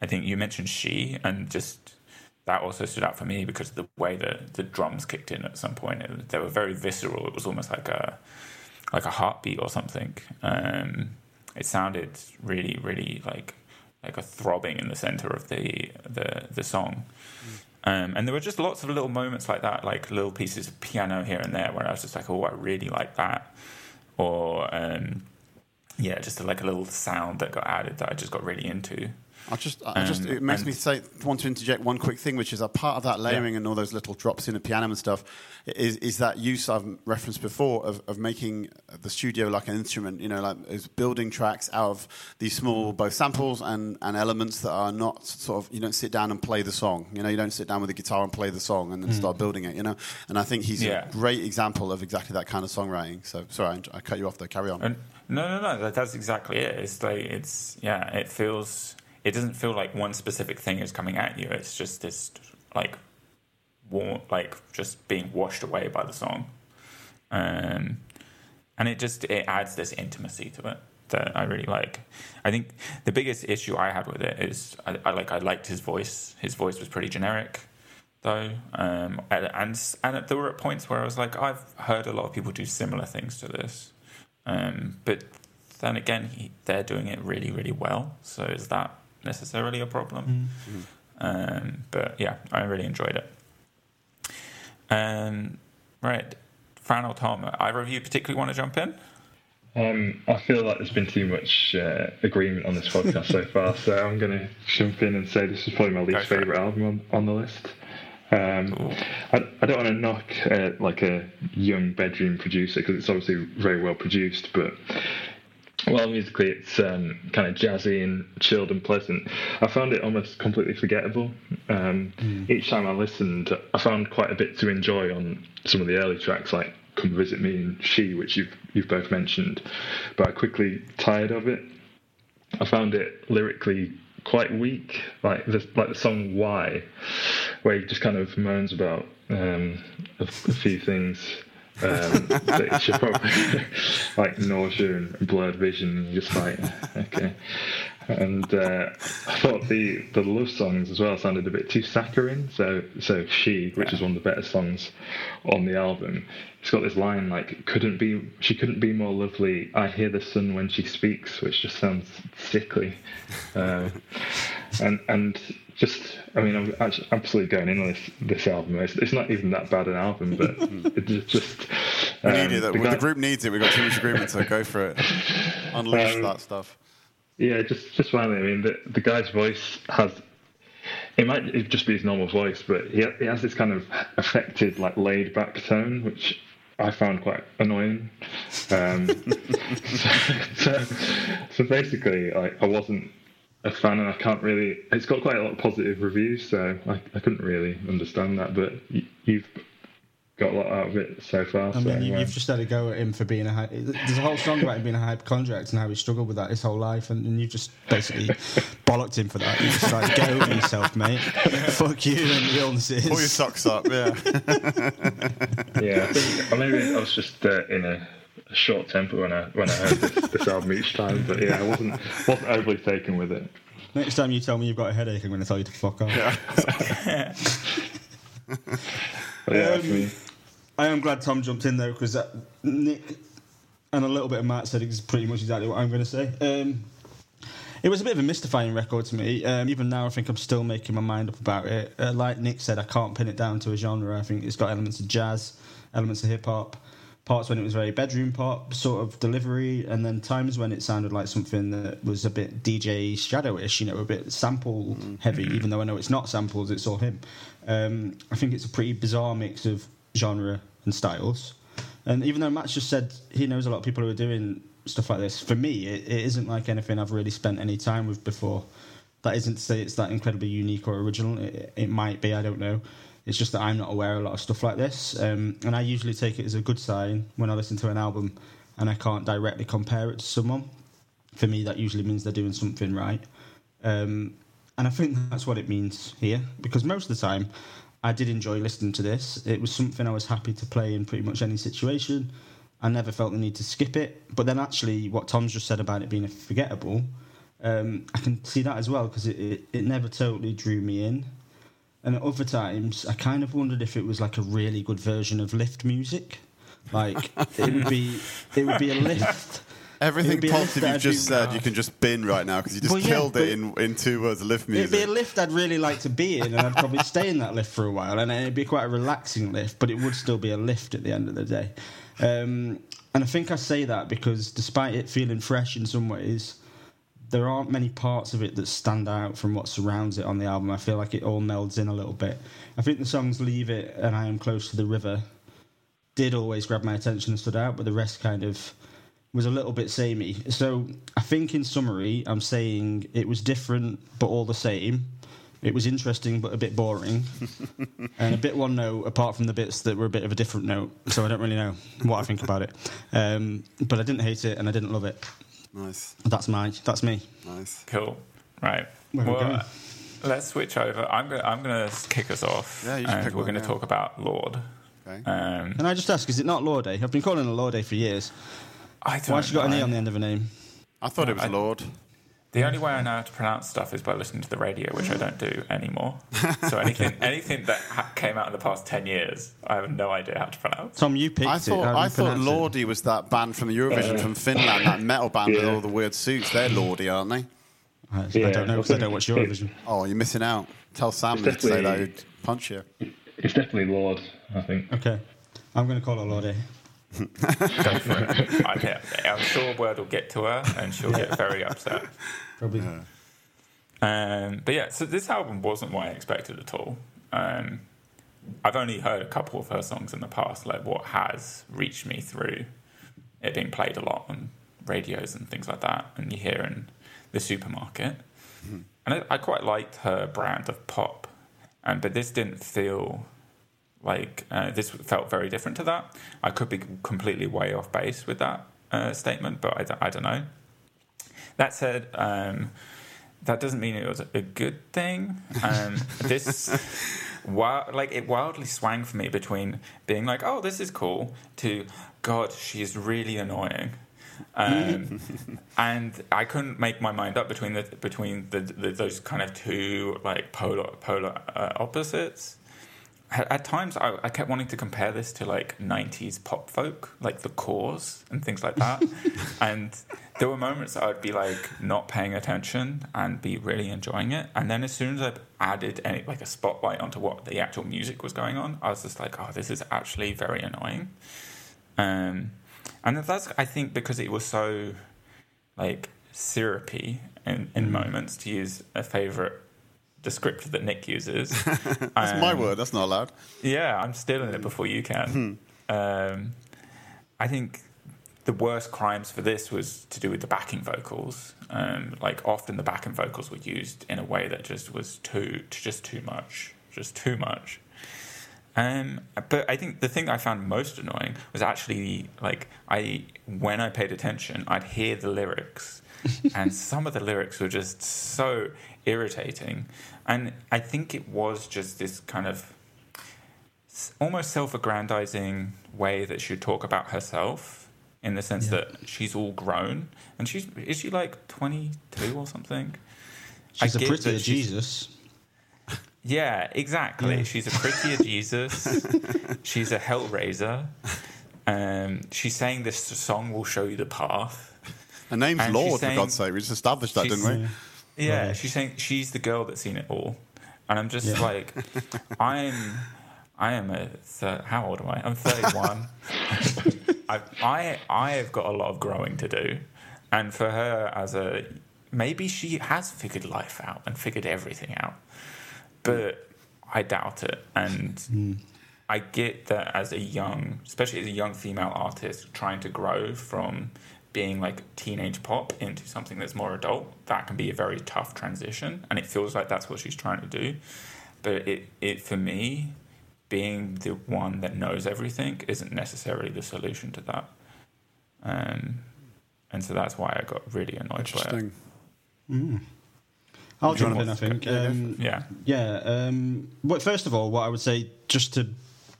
I think you mentioned she, and just that also stood out for me because of the way that the drums kicked in at some point. It, they were very visceral. It was almost like a like a heartbeat or something. Um, it sounded really, really like like a throbbing in the center of the the the song. Um, and there were just lots of little moments like that, like little pieces of piano here and there, where I was just like, "Oh, I really like that," or um, yeah, just like a little sound that got added that I just got really into. I just, I just, it makes me say, want to interject one quick thing, which is a part of that layering and all those little drops in the piano and stuff, is, is that use I've referenced before of, of making the studio like an instrument, you know, like is building tracks out of these small both samples and, and elements that are not sort of, you don't sit down and play the song, you know, you don't sit down with a guitar and play the song and then hmm. start building it, you know, and I think he's Yeah. a great example of exactly that kind of songwriting. So, sorry, I, I cut you off there, carry on. And no, no, no, that, that's exactly it. It's like it's yeah, it feels. It doesn't feel like one specific thing is coming at you. It's just this like, war, like just being washed away by the song, um, and it just it adds this intimacy to it that I really like. I think the biggest issue I had with it is I, I like I liked his voice. His voice was pretty generic though, um, and, and and there were points where I was like, I've heard a lot of people do similar things to this, um, but then again, he, they're doing it really, really well. So is that necessarily a problem. Um, but yeah, I really enjoyed it. Um, right, Fran or Tom, either of you particularly want to jump in? Um, I feel like there's been too much uh, agreement on this podcast so far, so I'm going to jump in and say this is probably my least Go favourite album on, on the list. Um, I, I don't want to knock uh, like a young bedroom producer because it's obviously very well produced, but while musically it's um, kind of jazzy and chilled and pleasant, I found it almost completely forgettable. Um, Each time I listened, I found quite a bit to enjoy on some of the early tracks, like "Come Visit Me" and "She," which you've you've both mentioned, but I quickly tired of it. I found it lyrically quite weak, like the like the song "Why," where he just kind of moans about um, a, a few things um, should probably like nausea and blurred vision. And just like okay, and uh, I thought the the love songs as well sounded a bit too saccharine. So so she, which is one of the better songs on the album, it's got this line like couldn't be she couldn't be more lovely. I hear the sun when she speaks, which just sounds sickly, uh, and and just I mean I'm actually absolutely going in on this this album. It's, it's not even that bad an album, but it just just We um, need it. the The, guy- group needs it. We've got too much agreement, so go for it. Unleash Um, that stuff. Yeah, just just finally, I mean, the the guy's voice has. It might just be his normal voice, but he he has this kind of affected, like laid back tone, which I found quite annoying. Um, so, so, so basically, like, I wasn't a fan, and I can't really. It's got quite a lot of positive reviews, so I, I couldn't really understand that. But y- you've got a lot out of it so far. I so, mean, you, uh, you've just had a go at him for being a. Hy- There's a whole song about him being a hypochondriac and how he struggled with that his whole life, and, and you've just basically bollocked him for that. You just like get over yourself, mate. Fuck you and your illnesses. Pull your socks up. Yeah. Yeah, I think or maybe I was just uh, in a, a short temper when I when I heard this, this album each time. But yeah, I wasn't wasn't overly taken with it. Next time you tell me you've got a headache, I'm going to tell you to fuck off. But yeah, Um, for me, I am glad Tom jumped in though because Nick and a little bit of Matt said it's pretty much exactly what I'm going to say. Um, it was a bit of a mystifying record to me. Um, even now, I think I'm still making my mind up about it. Uh, like Nick said, I can't pin it down to a genre. I think it's got elements of jazz, elements of hip hop, parts when it was very bedroom pop sort of delivery, and then times when it sounded like something that was a bit DJ Shadowish, you know, a bit sample heavy. Even though I know it's not samples, it's all him. Um, I think it's a pretty bizarre mix of genre and styles. And even though Matt's just said he knows a lot of people who are doing stuff like this, for me, it, it isn't like anything I've really spent any time with before. That isn't to say it's that incredibly unique or original. It, it might be, I don't know. It's just that I'm not aware of a lot of stuff like this. Um, and I usually take it as a good sign when I listen to an album and I can't directly compare it to someone. For me, that usually means they're doing something right. Um, and I think that's what it means here, because most of the time, I did enjoy listening to this. It was something I was happy to play in pretty much any situation. I never felt the need to skip it. But then, actually, what Tom's just said about it being forgettable, um, I can see that as well because it, it, it never totally drew me in. And at other times, I kind of wondered if it was like a really good version of lift music. Like it would be, it would be a lift. Everything It'd be a lift positive you've just said, you can just bin right now because you just Well, yeah, killed it in, in two words lift music. It'd be a lift I'd really like to be in, and I'd probably stay in that lift for a while, and it'd be quite a relaxing lift, but it would still be a lift at the end of the day. Um, and I think I say that because despite it feeling fresh in some ways, there aren't many parts of it that stand out from what surrounds it on the album. I feel like it all melds in a little bit. I think the songs Leave It and I Am Close to the River did always grab my attention and stood out, but the rest kind of was a little bit samey. So I think in summary, I'm saying it was different but all the same. It was interesting but a bit boring, and a bit one note apart from the bits that were a bit of a different note. So I don't really know what I think about it. Um, but I didn't hate it and I didn't love it. Nice, That's my. That's me. nice. Cool. Right. Where are we well, going? let's switch over. I'm going. I'm going to kick us off, Yeah, you should and pick we're one, going to yeah. talk about Lorde. Okay. Um, Can I just ask? Is it not Law Day? I've been calling it Law Day for years. I don't Why has she got an. E on the end of her name? I thought it was I- Lord. The only way I know how to pronounce stuff is by listening to the radio, which I don't do anymore. so anything, anything that ha- came out in the past ten years, I have no idea how to pronounce. Tom, you picked I thought How do I thought pronounce it? Lordi was that band from the Eurovision from Finland, that metal band with all the weird suits. They're Lordi, aren't they? I, I don't know because I don't watch Eurovision. Oh, you're missing out. Tell Sam to say that he'd punch you. It's definitely Lord, I think. Okay, I'm going to call her Lorde. Go for it. I, yeah, I'm sure word will get to her, and she'll get very upset. Probably. Um, but yeah, so this album wasn't what I expected at all. Um, I've only heard a couple of her songs in the past, like what has reached me through it being played a lot on radios and things like that, and you hear in the supermarket. And I, I quite liked her brand of pop, um, but this didn't feel like uh, this felt very different to that. I could be completely way off base with that uh, statement, but I, d- I don't know. That said, um, that doesn't mean it was a good thing. Um, this, wild, like, it wildly swang for me between being like, "Oh, this is cool," to "God, she's really annoying," um, and I couldn't make my mind up between the between the, the those kind of two like polar polar uh, opposites. At, times, I, I kept wanting to compare this to like '90s pop folk, like the Corrs and things like that, and there were moments I would be like not paying attention and be really enjoying it, and then as soon as I added any like a spotlight onto what the actual music was going on, I was just like, oh, this is actually very annoying. Um, and that's I think because it was so like syrupy in, in moments to use a favorite descriptor that Nick uses. That's my word. That's not allowed. Yeah, I'm stealing it before you can. Um, I think the worst crimes for this was to do with the backing vocals. Um, like often the backing vocals were used in a way that just was too, just too much, just too much. Um, but I think the thing I found most annoying was actually like I when I paid attention, I'd hear the lyrics, and some of the lyrics were just so irritating. And I think it was just this kind of almost self-aggrandizing way that she'd talk about herself, in the sense Yeah. that she's all grown, and she's is she like twenty two or something? I She's a get prettier she's- Jesus. yeah, exactly. Yeah. She's a prettier Jesus. She's a hellraiser. Um, she's saying this song will show you the path. Her name's And she's Lorde, saying- for God's sake. We just established that, didn't we? Yeah, she's saying she's the girl that's seen it all, and I'm just Yeah. like, I'm, I am a thir- how old am I? I'm 31. I, I I have got a lot of growing to do, and for her as a maybe she has figured life out and figured everything out, but I doubt it, and. Mm. I get that as a young, especially as a young female artist, trying to grow from being like teenage pop into something that's more adult, that can be a very tough transition, and it feels like that's what she's trying to do. But it, it for me, being the one that knows everything isn't necessarily the solution to that. Um, and so that's why I got really annoyed by it. Interesting. I'll Do you jump in, I think. Yeah, Um, Yeah, Yeah. Um, but first of all, what I would say, just to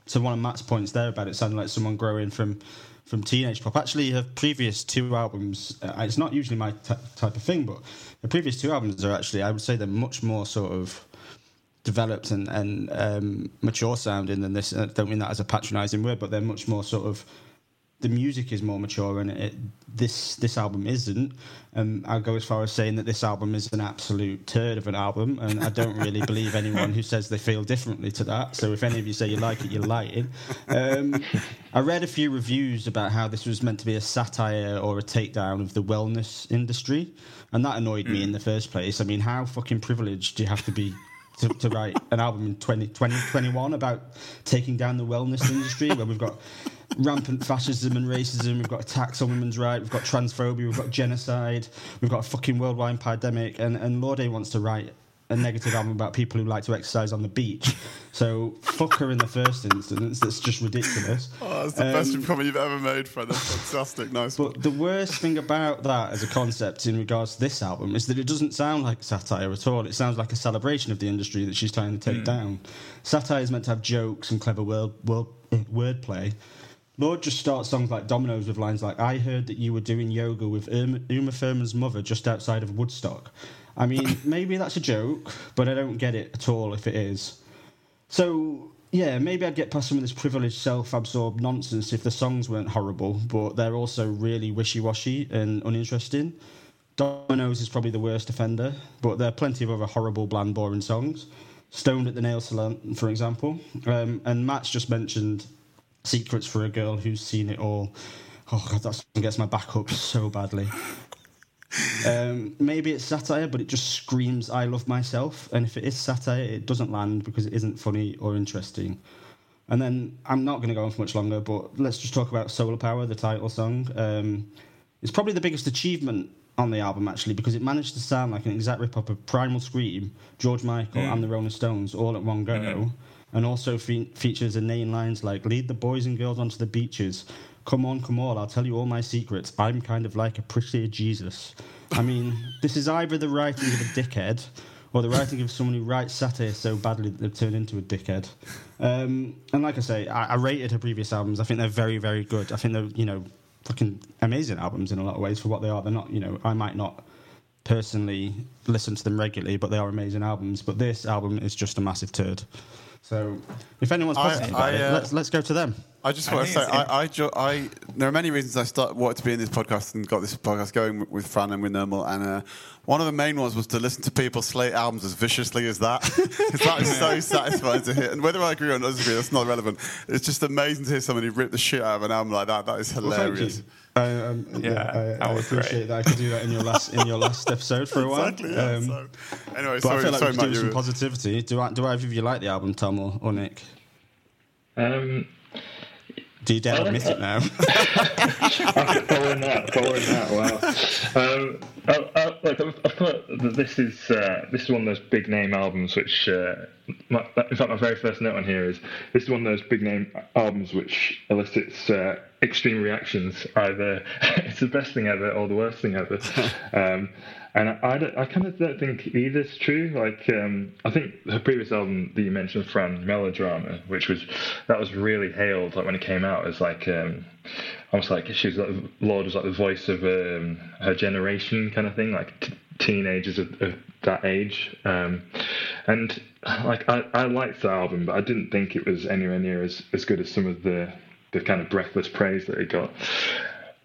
to one of Matt's points there about it sounding like someone growing from from teenage pop. Actually, her previous two albums, uh, it's not usually my t- type of thing, but the previous two albums are actually, I would say, they're much more sort of developed and, and um, mature sounding than this. I don't mean that as a patronising word, but they're much more sort of the music is more mature and it, this this album isn't. Um, I'll go as far as saying that this album is an absolute turd of an album, and I don't really believe anyone who says they feel differently to that. So if any of you say you like it, you're lying. Um, I read a few reviews about how this was meant to be a satire or a takedown of the wellness industry, and that annoyed me in the first place. I mean, how fucking privileged do you have to be? To, to write an album in 20, 2021 about taking down the wellness industry where we've got rampant fascism and racism. We've got attacks on women's rights. We've got transphobia. We've got genocide. We've got a fucking worldwide pandemic. And and Lorde wants to write a negative album about people who like to exercise on the beach. So fuck her in the first instance. That's just ridiculous. Oh, that's the best Um, comment you've ever made, Fred. That's fantastic. Nice. But the worst thing about that as a concept in regards to this album is that it doesn't sound like satire at all. It sounds like a celebration of the industry that she's trying to take down. Satire is meant to have jokes and clever word, word, wordplay. Lorde just starts songs like Dominoes with lines like, I heard that you were doing yoga with Uma, Uma Thurman's mother just outside of Woodstock. I mean, maybe that's a joke, but I don't get it at all if it is. So, yeah, maybe I'd get past some of this privileged, self absorbed nonsense if the songs weren't horrible, but they're also really wishy washy and uninteresting. Dominoes is probably the worst offender, but there are plenty of other horrible, bland, boring songs. Stoned at the Nail Salon, for example. Um, and Matt's just mentioned Secrets for a Girl Who's Seen It All. Oh, God, that song gets my back up so badly. Um, maybe it's satire, but it just screams "I love myself." And if it is satire, it doesn't land because it isn't funny or interesting. And then I'm not going to go on for much longer, but let's just talk about Solar Power, the title song. Um, it's probably the biggest achievement on the album actually because it managed to sound like an exact rip up of Primal Scream, George Michael, and the Rolling Stones all at one go, and also fe- features inane lines like "Lead the boys and girls onto the beaches." Come on, come on, I'll tell you all my secrets. I'm kind of like a pretty Jesus. I mean, this is either the writing of a dickhead or the writing of someone who writes satire so badly that they've turned into a dickhead. Um, and like I say, I, I rated her previous albums. I think they're very, very good. I think they're, you know, fucking amazing albums in a lot of ways for what they are. They're not, you know, I might not personally listen to them regularly, but they are amazing albums. But this album is just a massive turd. So if anyone's I- positive about I, it, uh, let's let's go to them. I just want to say, I, I, jo- I, there are many reasons I start, wanted to be in this podcast and got this podcast going with, with Fran and with Nermal. And uh, one of the main ones was to listen to people slate albums as viciously as that. Because that is so satisfying to hear. And whether I agree or disagree, that's not relevant. It's just amazing to hear somebody rip the shit out of an album like that. That is Well, thank hilarious. you. I, um, Yeah, yeah, I, that I appreciate great. that I could do that in your last in your last episode for a while. exactly, yeah. Um, so, anyway, but I feel like sorry we could Matt. do some positivity. Do I, do either of you like the album, Tom or, or Nick? Um, Do you dare I like admit it now? following that, following that, wow. Um, I, I, like, I, I thought that this is uh, this is one of those big name albums which, uh, my, in fact, my very first note on here is this is one of those big name albums which elicits uh, extreme reactions. Either it's the best thing ever or the worst thing ever. um, and I, I, I kind of don't think either's true. Like, um, I think her previous album that you mentioned, Fran, Melodrama, which was that was really hailed like when it came out as like um, almost like she was like Lorde was like the voice of um, her generation kind of thing, like t- teenagers of, of that age. Um, and like I, I liked the album, but I didn't think it was anywhere near as, as good as some of the the kind of breathless praise that it got.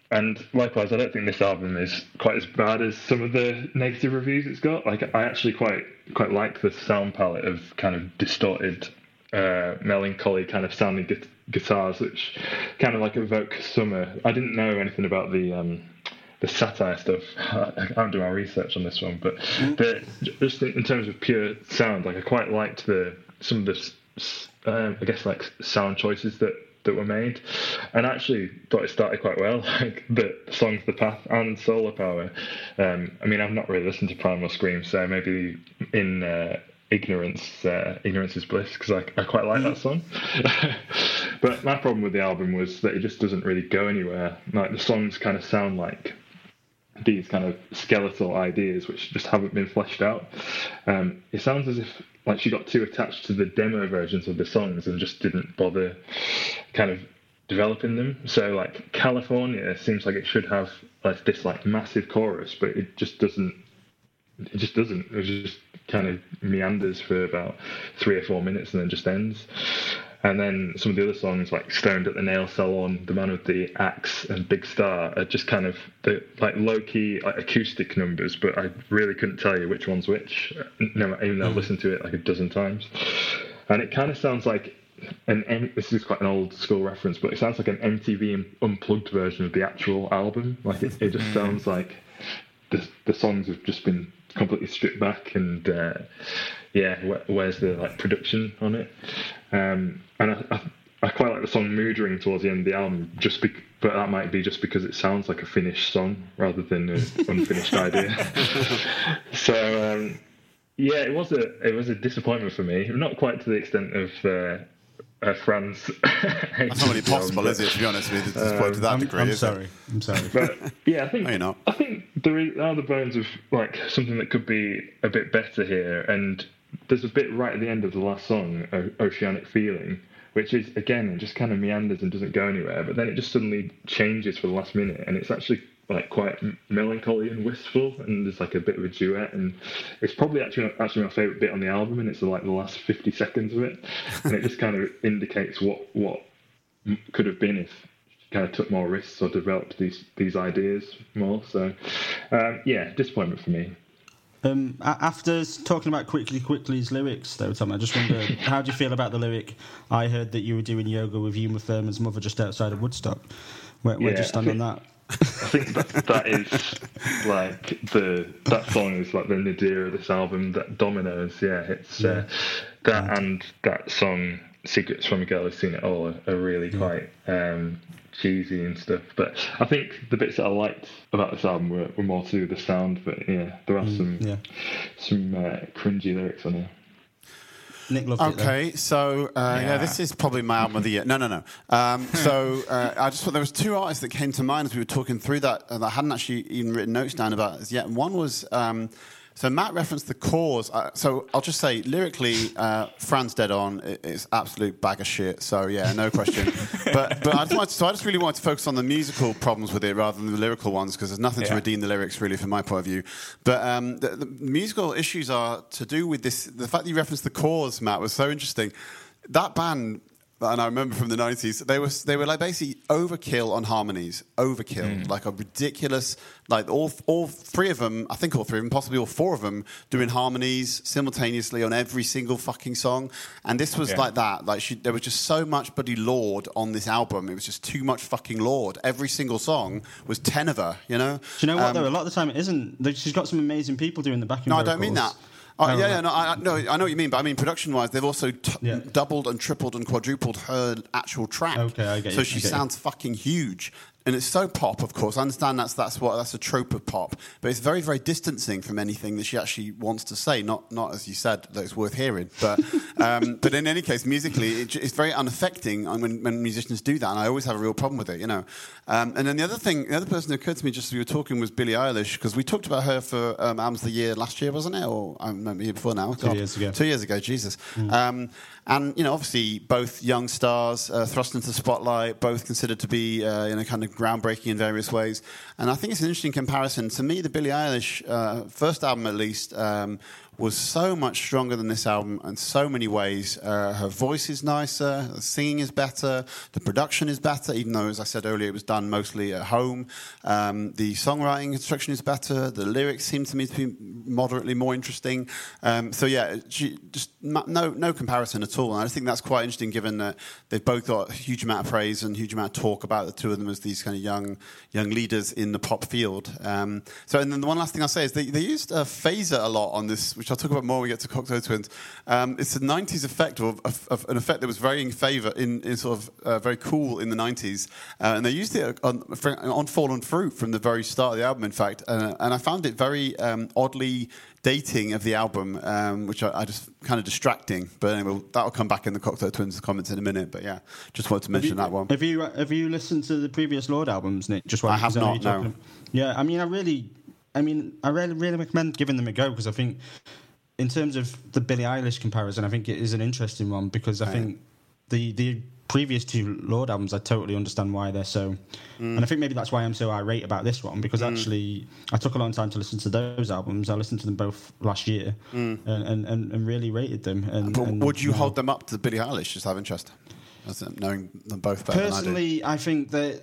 And likewise, I don't think this album is quite as bad as some of the negative reviews it's got. Like, I actually quite quite like the sound palette of kind of distorted, uh, melancholy kind of sounding gu- guitars, which kind of like evoke summer. I didn't know anything about the um, the satire stuff. I can't do my research on this one, but the, just in terms of pure sound, like I quite liked the some of the um, I guess like sound choices that that were made, and actually thought it started quite well. Like the songs "The Path" and "Solar Power." Um, I mean, I've not really listened to Primal Scream, so maybe in uh, ignorance, uh, ignorance is bliss because I, I quite like that song. but my problem with the album was that it just doesn't really go anywhere. Like the songs kind of sound like these kind of skeletal ideas which just haven't been fleshed out. Um, it sounds as if like she got too attached to the demo versions of the songs and just didn't bother kind of developing them. So like California seems like it should have like this like massive chorus, but it just doesn't. It just doesn't. It just kind of meanders for about three or four minutes and then just ends. And then some of the other songs like Stoned at the Nail Salon, The Man with the Axe, and Big Star are just kind of the like low key like, acoustic numbers, but I really couldn't tell you which one's which. No, even though I've listened to it like a dozen times. And it kind of sounds like an M- this is quite an old school reference, but it sounds like an MTV unplugged version of the actual album. Like it, it just sounds like the the songs have just been completely stripped back and uh, yeah wh- where's the like production on it um, and I, I, I quite like the song mood ring towards the end of the album just bec but that might be just because it sounds like a finished song rather than an unfinished idea so um, yeah it was a it was a disappointment for me not quite to the extent of uh, uh, Fran's That's not really possible, is it? To be honest with you, to disappoint to that I'm, degree. I'm sorry. It? I'm sorry. but yeah, I think No, you're not. I think there is- are the bones of like something that could be a bit better here, and there's a bit right at the end of the last song, o- "Oceanic Feeling," which is again it just kind of meanders and doesn't go anywhere, but then it just suddenly changes for the last minute, and it's actually like quite melancholy and wistful, and there's like a bit of a duet, and it's probably actually actually my favorite bit on the album, and it's like the last 50 seconds of it, and it just kind of indicates what what could have been if kind of took more risks or developed these these ideas more. So um, yeah, disappointment for me. Um, after talking about quickly, quickly's lyrics, though, Tom, I just wonder how do you feel about the lyric? I heard that you were doing yoga with Uma Thurman's mother just outside of Woodstock. Where, where yeah, do you stand think, on that? I think that, that is like the that song is like the nadir of this album. That dominoes, yeah, it's yeah. Uh, that and that song "Secrets from a Girl Who's Seen It All" are, are really yeah. quite um, cheesy and stuff. But I think the bits that I liked about this album were, were more to the sound. But yeah, there are mm, some yeah. some uh, cringy lyrics on here. Nick loved okay, it, so uh, yeah. yeah. this is probably my album of the year. No, no, no. Um, so uh, I just thought there was two artists that came to mind as we were talking through that that I hadn't actually even written notes down about as yet. One was. Um, so Matt referenced the Corrs. Uh, so I'll just say lyrically, uh, Fran's dead on. it's absolute bag of shit. So yeah, no question. but but I just wanted, so I just really wanted to focus on the musical problems with it rather than the lyrical ones because there's nothing yeah. to redeem the lyrics really from my point of view. But um, the, the musical issues are to do with this. The fact that you referenced the Corrs, Matt, was so interesting. That band and I remember from the nineties, they were they were like basically overkill on harmonies, overkill, mm. like a ridiculous, like all all three of them, I think all three of them, possibly all four of them, doing harmonies simultaneously on every single fucking song, and this was yeah. like that. Like she, there was just so much Buddy Lorde on this album. It was just too much fucking Lorde. Every single song was ten of her. You know. Do you know what um, though? A lot of the time it isn't. She's got some amazing people doing the backing. No, vocals. I don't mean that. Oh, yeah, yeah, no, I, no, I know what you mean, but I mean production-wise, they've also t- yeah. doubled and tripled and quadrupled her actual track. Okay, I get So you, she sounds you. fucking huge and it's so pop, of course. I understand that's that's what that's a trope of pop, but it's very very distancing from anything that she actually wants to say. Not not as you said that it's worth hearing, but um, but in any case, musically, it, it's very unaffecting when, when musicians do that, and I always have a real problem with it, you know. Um, and then the other thing, the other person that occurred to me just as we were talking was Billie Eilish because we talked about her for um, albums of the year last year, wasn't it, or um, the year before now? Two God. years ago. Two years ago, Jesus. Mm. And you know, obviously, both young stars uh, thrust into the spotlight, both considered to be uh, you know kind of groundbreaking in various ways. And I think it's an interesting comparison. To me, the Billie Eilish uh, first album, at least, um, was so much stronger than this album in so many ways. Uh, her voice is nicer, the singing is better, the production is better, even though, as I said earlier, it was done mostly at home. Um, the songwriting construction is better, the lyrics seem to me to be moderately more interesting. Um, so, yeah, she, just no, no comparison at all. And I think that's quite interesting given that they've both got a huge amount of praise and huge amount of talk about the two of them as these kind of young, young leaders in the pop field. Um, so, and then the one last thing I'll say is they, they used a phaser a lot on this, which I'll talk about more when we get to Cocteau Twins. Um, it's a 90s effect, of, of, of, an effect that was very in favour, in, in, sort of uh, very cool in the 90s. Uh, and they used it on, on Fallen Fruit from the very start of the album, in fact. Uh, and I found it very um, oddly dating of the album, um, which I, I, just kind of distracting. But anyway, that'll come back in the Cocteau Twins comments in a minute. But yeah, just wanted to mention you, that one. Have you have you listened to the previous Lorde albums, Nick? Just I have not. No. Yeah, I mean, I really, I mean, I really really recommend giving them a go because I think in terms of the Billie Eilish comparison, I think it is an interesting one because I right. think the the previous two Lorde albums, I totally understand why they're so, mm. and I think maybe that's why I'm so irate about this one because mm. actually I took a long time to listen to those albums. I listened to them both last year mm. and, and, and, really rated them. And, and would you, you hold them up to Billie Eilish? Just have interest, knowing them both better. Personally, I, I think that.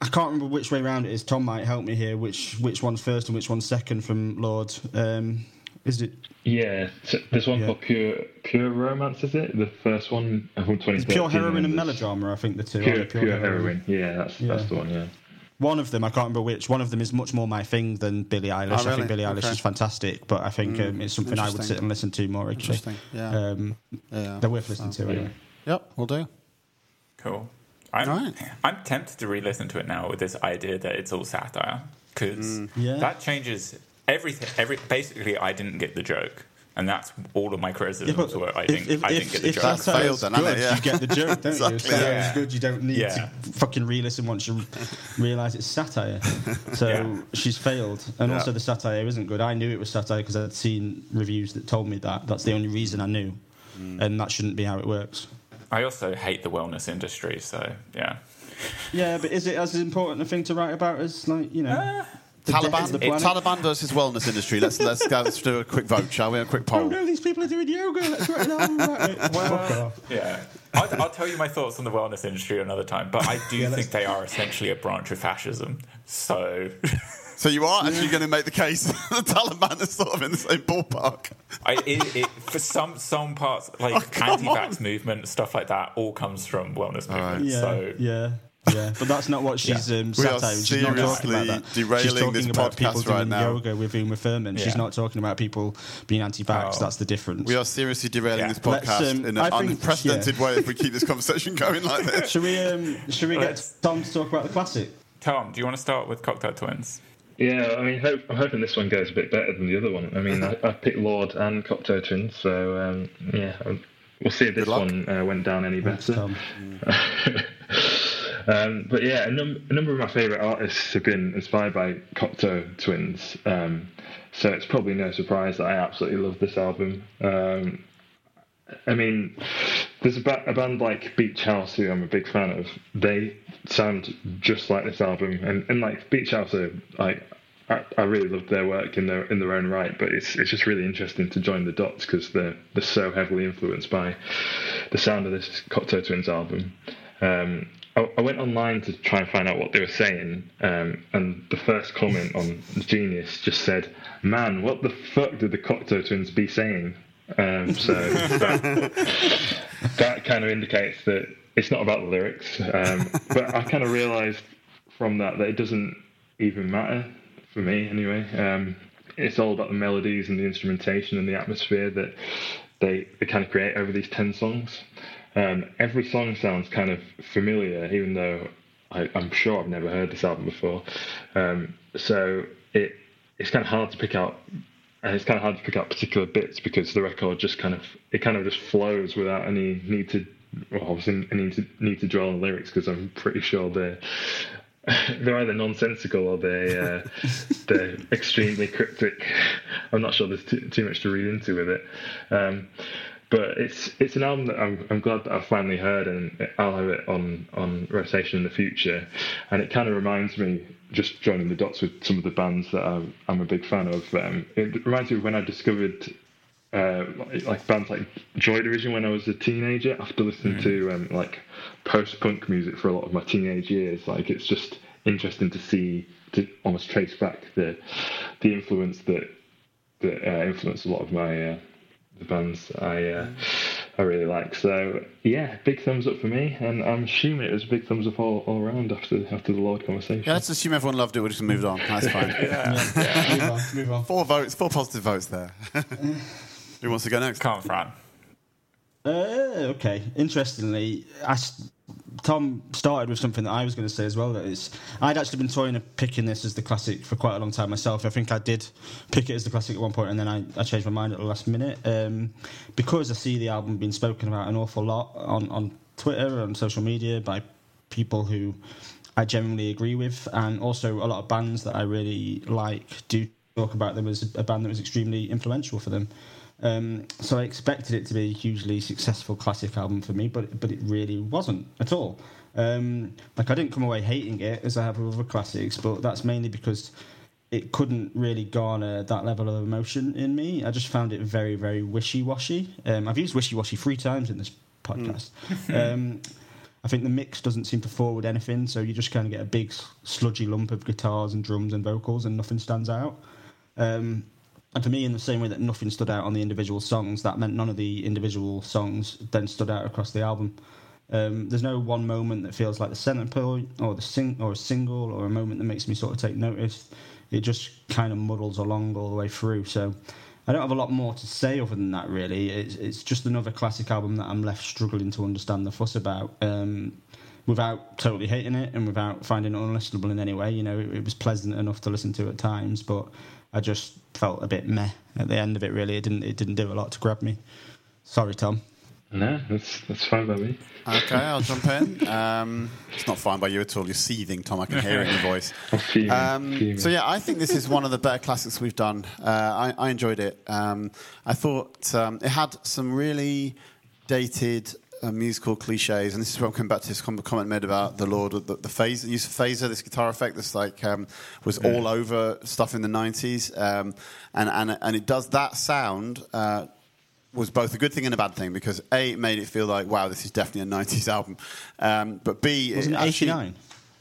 I can't remember which way around it is. Tom might help me here. Which which one's first and which one's second from Lorde? Um, is it? Yeah, so there's one yeah. called Pure Pure Romance. Is it the first one from 2013? Pure Heroine and Melodrama. I think the two. Pure, pure, pure heroine. heroine. Yeah, that's yeah. that's the one. Yeah. One of them, I can't remember which. One of them is much more my thing than Billie Eilish. Oh, really? I think Billie Eilish okay. is fantastic, but I think mm, um, it's something I would sit and listen to more Actually, Interesting. Yeah. Um, yeah. They're worth listening to anyway. Yep, we'll do. Cool. I'm, right. I'm tempted to re-listen to it now with this idea that it's all satire because mm. yeah. that changes everything. Every basically, I didn't get the joke. And that's all of my criticisms yeah, were. I think if, I didn't get the joke. That's failed, then, good, yeah. you get the joke, don't exactly, you? So yeah. good. You don't need yeah. to fucking re-listen once you realise it's satire. So yeah. she's failed, and also the satire isn't good. I knew it was satire because I'd seen reviews that told me that. That's the only reason I knew, mm. and that shouldn't be how it works. I also hate the wellness industry, so yeah. Yeah, but is it as important a thing to write about as like you know? Uh, death Taliban, the. Taliban versus wellness industry. Let's let's go. Let's do a quick vote, shall we? A quick Oh poll. no, these people are doing yoga. Let's write an album about it. Fuck. Yeah. I'll, I'll tell you my thoughts on the wellness industry another time, but I do Yeah, think they are essentially a branch of fascism. So So you are actually going to make the case that the Taliban is sort of in the same ballpark. I, it, it, for some some parts, like Oh, anti-vax on. movement, stuff like that, all comes from wellness movement. Yeah, So yeah, yeah. But that's not what she's um, We are. She's not talking about seriously that. derailing She's talking this about people podcast doing right now. yoga with Uma Thurman. She's not talking about people being anti-vax. Oh. That's the difference. We are seriously derailing Yeah. this podcast um, in an think- unprecedented way if we keep this conversation going like this. Should we? Um, should we get Let's- Tom to talk about the classic? Tom, do you want to start with Cocteau Twins? Yeah, I mean, hope, I'm hoping this one goes a bit better than the other one. I mean, I, I picked Lorde and Cocteau Twins, so um, yeah, we'll see if this one uh, went down any better. Tom. um, but yeah, a, num- a number of my favourite artists have been inspired by Cocteau Twins, um, so it's probably no surprise that I absolutely love this album. Um, I mean, there's a, ba- a band like Beach House who I'm a big fan of. They sound just like this album, and, and like Beach House are like. I, I really love their work in their in their own right, but it's it's just really interesting to join the dots because they're they're so heavily influenced by the sound of this Cocteau Twins album. Um, I, I went online to try and find out what they were saying, um, and the first comment on Genius just said, "Man, what the fuck did the Cocteau Twins be saying?" Um, so that, that kind of indicates that it's not about the lyrics. Um, but I kind of realised from that that it doesn't even matter for me anyway. Um, it's all about the melodies and the instrumentation and the atmosphere that they, they kind of create over these 10 songs. Um, every song sounds kind of familiar, even though I, I'm sure I've never heard this album before. Um, so it it's kind of hard to pick out and it's kind of hard to pick out particular bits because the record just kind of it kind of just flows without any need to well, obviously I need to need to dwell on lyrics because I'm pretty sure they're they're either nonsensical or they uh, they're extremely cryptic. I'm not sure there's too, too much to read into with it. Um, but it's it's an album that I'm, I'm glad that I've finally heard and I'll have it on, on rotation in the future. And it kind of reminds me, just joining the dots with some of the bands that I'm, I'm a big fan of. Um, it reminds me of when I discovered uh, like, bands like Joy Division when I was a teenager. After listening to um, like post punk music for a lot of my teenage years, like it's just interesting to see to almost trace back the the influence that that uh, influenced a lot of my uh, the bands I uh, I really like. So yeah, big thumbs up for me, and I'm assuming it was a big thumbs up all, all around after after the Lorde conversation. Yeah, let's assume everyone loved it. We're just moved on. That's fine. move on. Move on. Four votes, four positive votes there. Who wants to go next? Come on, Fran. Uh, okay. Interestingly, I Tom started with something that I was going to say as well. That is, I'd actually been toying of picking this as the classic for quite a long time myself. I think I did pick it as the classic at one point, and then I, I changed my mind at the last minute um, because I see the album being spoken about an awful lot on on Twitter and social media by people who I generally agree with, and also a lot of bands that I really like do talk about them as a band that was extremely influential for them. Um, so I expected it to be a hugely successful classic album for me, but but it really wasn't at all. Um, like I didn't come away hating it as I have with other classics, but that's mainly because it couldn't really garner that level of emotion in me. I just found it very very wishy washy. Um, I've used wishy washy three times in this podcast. um, I think the mix doesn't seem to forward anything, so you just kind of get a big sludgy lump of guitars and drums and vocals, and nothing stands out. Um, and for me, in the same way that nothing stood out on the individual songs, that meant none of the individual songs then stood out across the album. Um, there's no one moment that feels like the centre point, or the sing, or a single, or a moment that makes me sort of take notice. It just kind of muddles along all the way through. So I don't have a lot more to say other than that. Really, it's, it's just another classic album that I'm left struggling to understand the fuss about. Um, without totally hating it and without finding it unlistenable in any way. You know, it, it was pleasant enough to listen to at times, but I just felt a bit meh at the end of it. Really, it didn't it didn't do a lot to grab me. Sorry, Tom. No, that's that's fine by me. Okay, I'll jump in. Um, it's not fine by you at all. You're seething, Tom. I can hear it in your voice. Um, so yeah, I think this is one of the better classics we've done. Uh, I, I enjoyed it. Um, I thought um, it had some really dated uh, musical cliches, and this is where I'm coming back to this comment made about the Lorde, the, the phase, use of phaser, this guitar effect that's like um, was all over stuff in the '90s, um, and and and it does that sound. Uh, was both a good thing and a bad thing because a it made it feel like wow this is definitely a 90s album um, but b Wasn't it 89?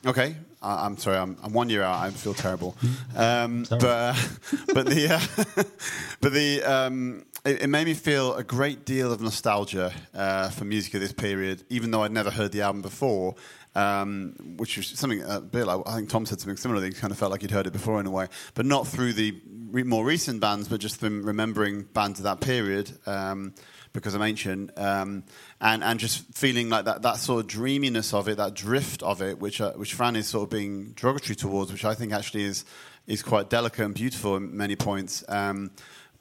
Okay, I, I'm sorry. I'm, I'm one year out. I feel terrible. Um, but uh, but the uh, but the um, it, it made me feel a great deal of nostalgia uh, for music of this period, even though I'd never heard the album before. Um, which was something a bit like I think Tom said something similar. He kind of felt like he'd heard it before in a way, but not through the re- more recent bands, but just from remembering bands of that period. Um, because I'm ancient, um, and and just feeling like that that sort of dreaminess of it, that drift of it, which uh, which Fran is sort of being derogatory towards, which I think actually is is quite delicate and beautiful in many points. Um,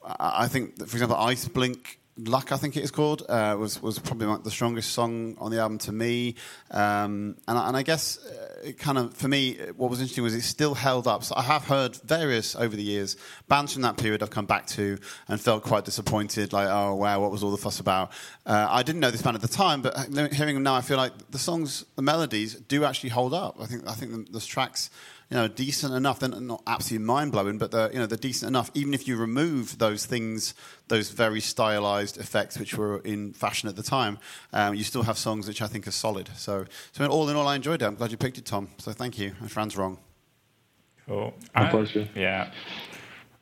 I, think, for example, Ice Blink. Luck, I think it is called, uh, was was probably like the strongest song on the album to me, um, and, I- and I guess uh, it kind of for me, what was interesting was it still held up. So I have heard various over the years bands from that period I've come back to and felt quite disappointed, like oh wow, what was all the fuss about? Uh, I didn't know this band at the time, but hearing them now, I feel like the songs, the melodies do actually hold up. I think I think the, the tracks you know, decent enough. They're not absolutely mind blowing, but they're you know they're decent enough. Even if you remove those things, those very stylized effects which were in fashion at the time, um, you still have songs which I think are solid. So, so all in all, I enjoyed it. I'm glad you picked it, Tom. So thank you. And Fran's wrong. Cool. My I- pleasure. Yeah,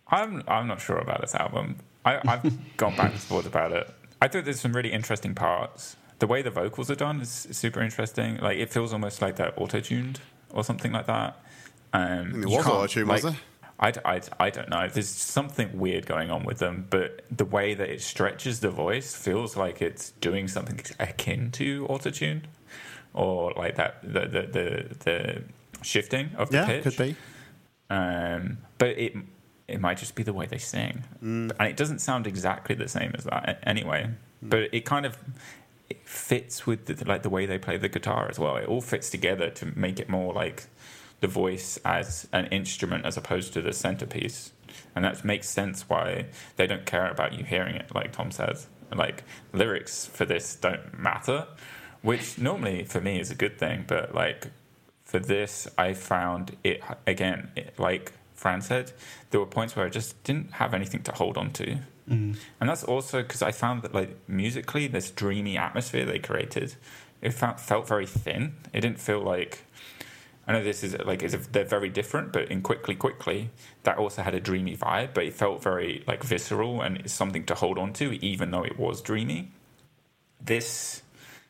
I'm I'm not sure about this album. I, I've gone back and forth about it. I thought there's some really interesting parts. The way the vocals are done is super interesting. Like it feels almost like they're auto tuned or something like that. Um, there was can't- auto-tune, was there? I, I, I don't know. There's something weird going on with them, but the way that it stretches the voice feels like it's doing something akin to autotune, or like that the the the, the shifting of the Yeah, pitch. could be. Um, but it it might just be the way they sing, and it doesn't sound exactly the same as that a- anyway. But it kind of it fits with the, like the way they play the guitar as well. It all fits together to make it more like the voice as an instrument as opposed to the centerpiece, and that makes sense why they don't care about you hearing it. Like Tom says, like lyrics for this don't matter, which normally for me is a good thing, but like for this, I found it again, it, like Fran said, there were points where I just didn't have anything to hold on to. Mm. And that's also because I found that, like, musically, this dreamy atmosphere they created, it felt, felt very thin. It didn't feel like. I know this is like a, they're very different, but in quickly, quickly, that also had a dreamy vibe, but it felt very like visceral and it's something to hold on to, even though it was dreamy. This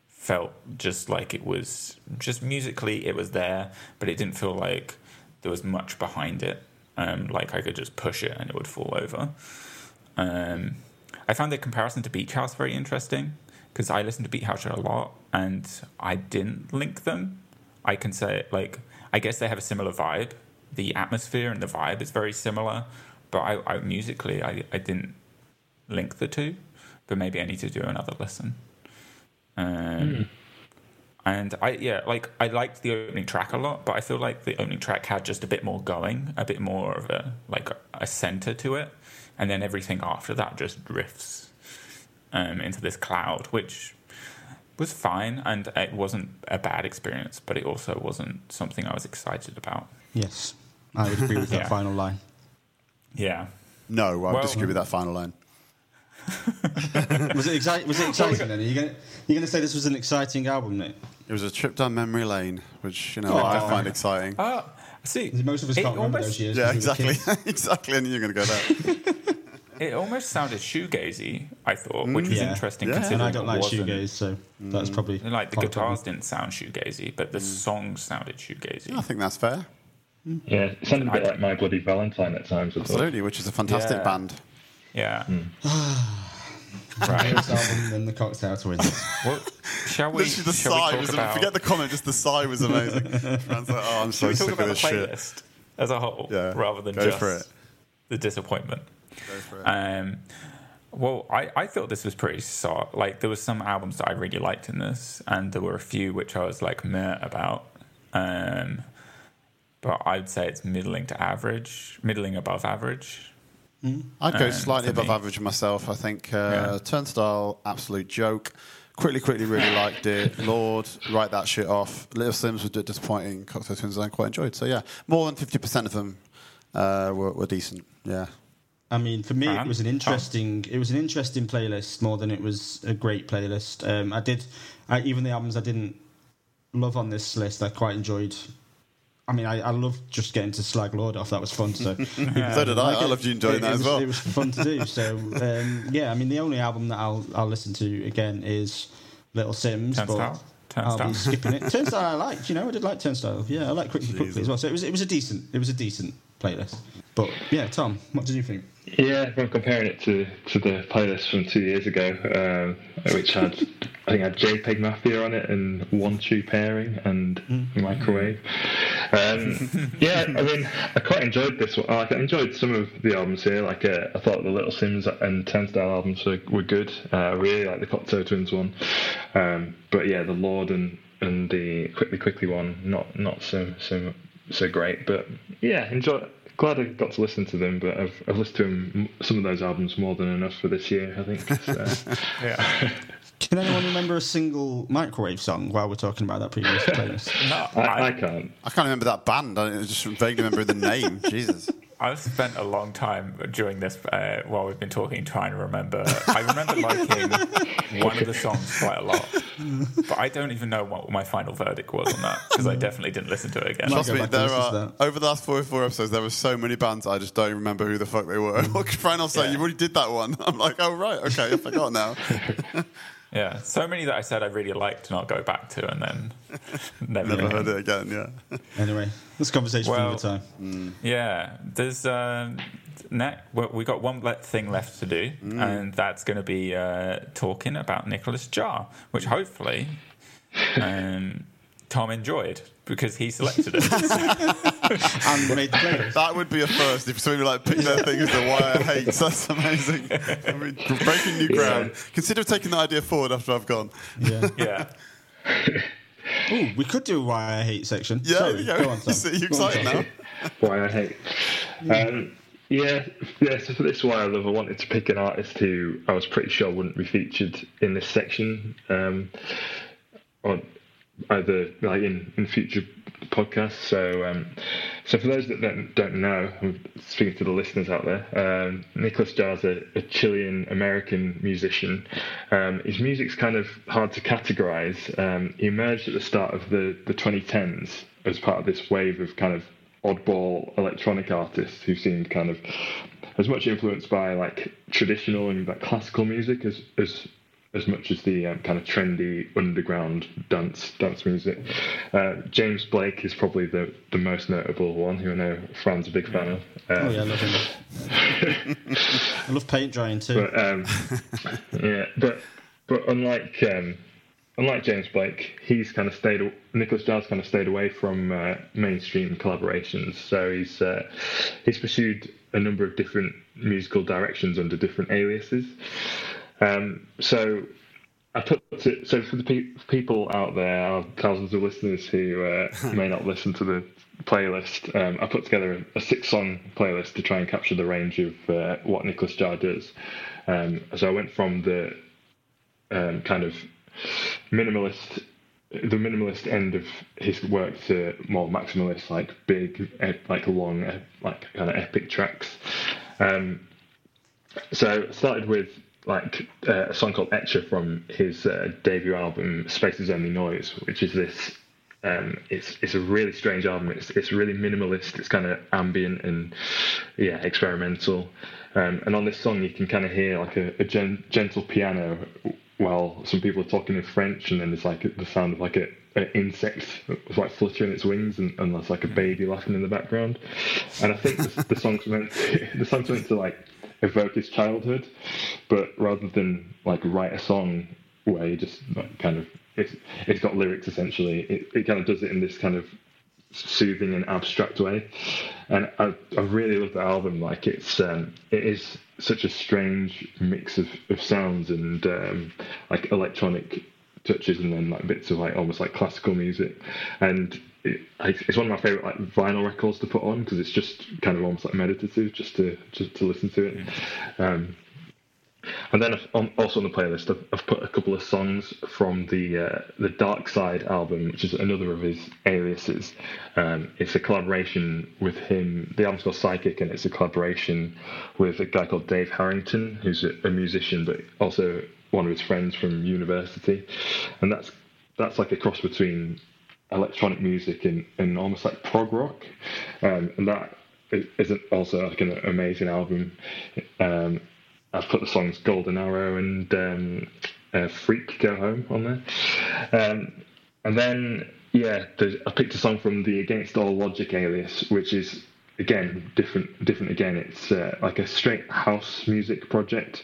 felt just like it was just musically it was there, but it didn't feel like there was much behind it. Um, like I could just push it and it would fall over. Um, I found the comparison to Beach House very interesting because I listen to Beach House a lot and I didn't link them. I can say like I guess they have a similar vibe. The atmosphere and the vibe is very similar, but I, I musically I, I didn't link the two. But maybe I need to do another listen. Um, And I yeah, like I liked the opening track a lot, but I feel like the opening track had just a bit more going, a bit more of a like a center to it, and then everything after that just drifts um, into this cloud, which was fine, and it wasn't a bad experience, but it also wasn't something I was excited about. Yes, I would agree with that Yeah. final line. Yeah, No, I Well- disagree with that final line. Was it exciting? Was it exciting? then? Are you going you to say this was an exciting album, Nick? It was a trip down memory lane, which you know I Aw. find exciting. oh, see, Most of us can't remember almost- those years. Yeah, exactly, exactly. I knew you were going to go there. It almost sounded shoegazy. I thought, which mm, was Yeah. interesting. Yeah. considering And I don't it like shoegaze, so that's mm. probably Like the guitars didn't sound shoegazy, but the mm. songs sounded shoegazy. I think that's fair. Yeah, it sounded a bit like My Bloody Valentine at times. Absolutely, which is a fantastic Yeah. band. Yeah. First album, then the Cocteau Twins. Well, shall we? Literally, the shall we sigh talk was about? forget the comment. Just the sigh was amazing. Fran's like, oh, I'm so we sick talk of about the this shit. playlist as a whole, Yeah, rather than go just for it. the disappointment? Go for it. Um, well, I, I thought this was pretty solid. Like there was some albums that I really liked in this, and there were a few which I was like meh about. Um, but I'd say it's middling to average, middling above average. I'd go Um, slightly above me. average myself. I think uh, Yeah. Turnstile, absolute joke. Quickly, quickly, really liked it. Lorde, write that shit off. Little Simz was disappointing. Cocteau Twins I quite enjoyed. So yeah, more than fifty percent of them uh, were, were decent. Yeah. I mean, for me, it was an interesting. It was an interesting playlist more than it was a great playlist. Um, I did, I, even the albums I didn't love on this list, I quite enjoyed. I mean, I, I love just getting to slag Lorde off. That was fun. So, So did I. I loved you enjoying it, that it as was, well. It was fun to do. So, um, yeah, I mean, the only album that I'll I'll listen to again is Little Simz. Turnstile? But I'll Turnstile. be skipping it. Turnstile, I liked. You know, I did like Turnstile. Yeah, I like Quickly Quickly as well. So it was it was a decent it was a decent playlist. But yeah, Tom, what did you think? Yeah, if I'm comparing it to, to the playlist from two years ago, um, which had I think had JPEG Mafia on it and One True Pairing and Microwave. Um, yeah, I mean, I quite enjoyed this one. Like, I enjoyed some of the albums here. Like, uh, I thought the Little Simz and Turnstile albums were, were good. Uh, I really like the Cocteau Twins one, um, but yeah, the Lorde and and the Quickly Quickly one, not not so so so great. But yeah, enjoy. Glad I got to listen to them, but I've, I've listened to them, some of those albums more than enough for this year, I think. So. Yeah. Can anyone remember a single microwave song while we're talking about that previous playlist? No, I, I I, can't. I can't remember that band. I just vaguely remember the name. Jesus. I've spent a long time during this uh, while we've been talking trying to remember. I remember liking one of the songs quite a lot, but I don't even know what my final verdict was on that because I definitely didn't listen to it again. Trust me, there are over the last four or four episodes. There were so many bands I just don't remember who the fuck they were. Fran will say, "You already did that one." I'm like, "Oh right, okay, I forgot now." Yeah, so many that I said I really liked to I'll go back to, and then never, Never heard it again. Yeah. Anyway, this conversation Well- for another time. Yeah, there's um, ne- well, we got one le- thing left to do, and that's going to be uh, talking about Nicolas Jaar, which hopefully um, Tom enjoyed because he selected it. And made the playlist. That would be a first if somebody like picked their thing as the wire hates. That's amazing. I mean, breaking new ground. Consider taking that idea forward after I've gone. Yeah. yeah, Ooh, we could do a why I hate section. Yeah, Sorry, there you go. on, Tom. You see, you Go on, excited Tom. now? Why I hate. Um, yeah, yeah. So for this why I love, I wanted to pick an artist who I was pretty sure wouldn't be featured in this section, um, or either like in, in future podcasts. So, um, so for those that don't, know, I'm speaking to the listeners out there. Um, Nicolas Jaar's a, a Chilean American musician. Um, his music's kind of hard to categorize. Um, he emerged at the start of the, the 2010s as part of this wave of kind of oddball electronic artists who seemed kind of as much influenced by like traditional and like classical music as as as much as the um, kind of trendy underground dance dance music. Uh, James Blake is probably the, the most notable one, who I know Fran's a big fan of. Uh, Oh yeah, I love him. I love paint drying too. but um, yeah, but but unlike um, unlike James Blake, he's kind of stayed. Nicolas Jaar's kind of stayed away from uh, mainstream collaborations. So he's uh, he's pursued a number of different musical directions under different aliases. Um, so I put it, so for the pe- people out there, our thousands of listeners who uh, may not listen to the playlist, um, I put together a, a six-song playlist to try and capture the range of uh, what Nicolas Jaar does. Um, so I went from the um, kind of minimalist, the minimalist end of his work to more maximalist, like big, like long, like kind of epic tracks. Um, so I started with like uh, a song called Etre from his uh, debut album Space Is Only Noise, which is this. Um, it's it's a really strange album. It's it's really minimalist. It's kind of ambient and yeah, experimental. Um, and on this song, you can kind of hear like a, a gen- gentle piano while some people are talking in French, and then there's like the sound of like a, an insect was like fluttering its wings, and, and there's like a baby laughing in the background. And I think the, the song's meant to, the song's meant to like evoke his childhood, but rather than like write a song where you just like, kind of it's it's got lyrics essentially. It, it kind of does it in this kind of soothing and abstract way. And I, I really love the album. Like it's um, it is such a strange mix of, of sounds and um, like electronic touches and then like bits of like almost like classical music. And it, it's one of my favorite like vinyl records to put on because it's just kind of almost like meditative just to just to listen to it. Um, and then on, also on the playlist, I've, I've, put a couple of songs from the uh, the Dark Side album, which is another of his aliases. Um, it's a collaboration with him. The album's called Psychic, and it's a collaboration with a guy called Dave Harrington, who's a, a musician, but also one of his friends from university, and that's that's like a cross between electronic music and, and almost like prog rock, um, and that is also like an amazing album. Um, I've put the songs Golden Arrow and um, uh, Freak Go Home on there, um, and then yeah, I picked a song from the Against All Logic alias, which is again different different again. It's uh, like a straight house music project.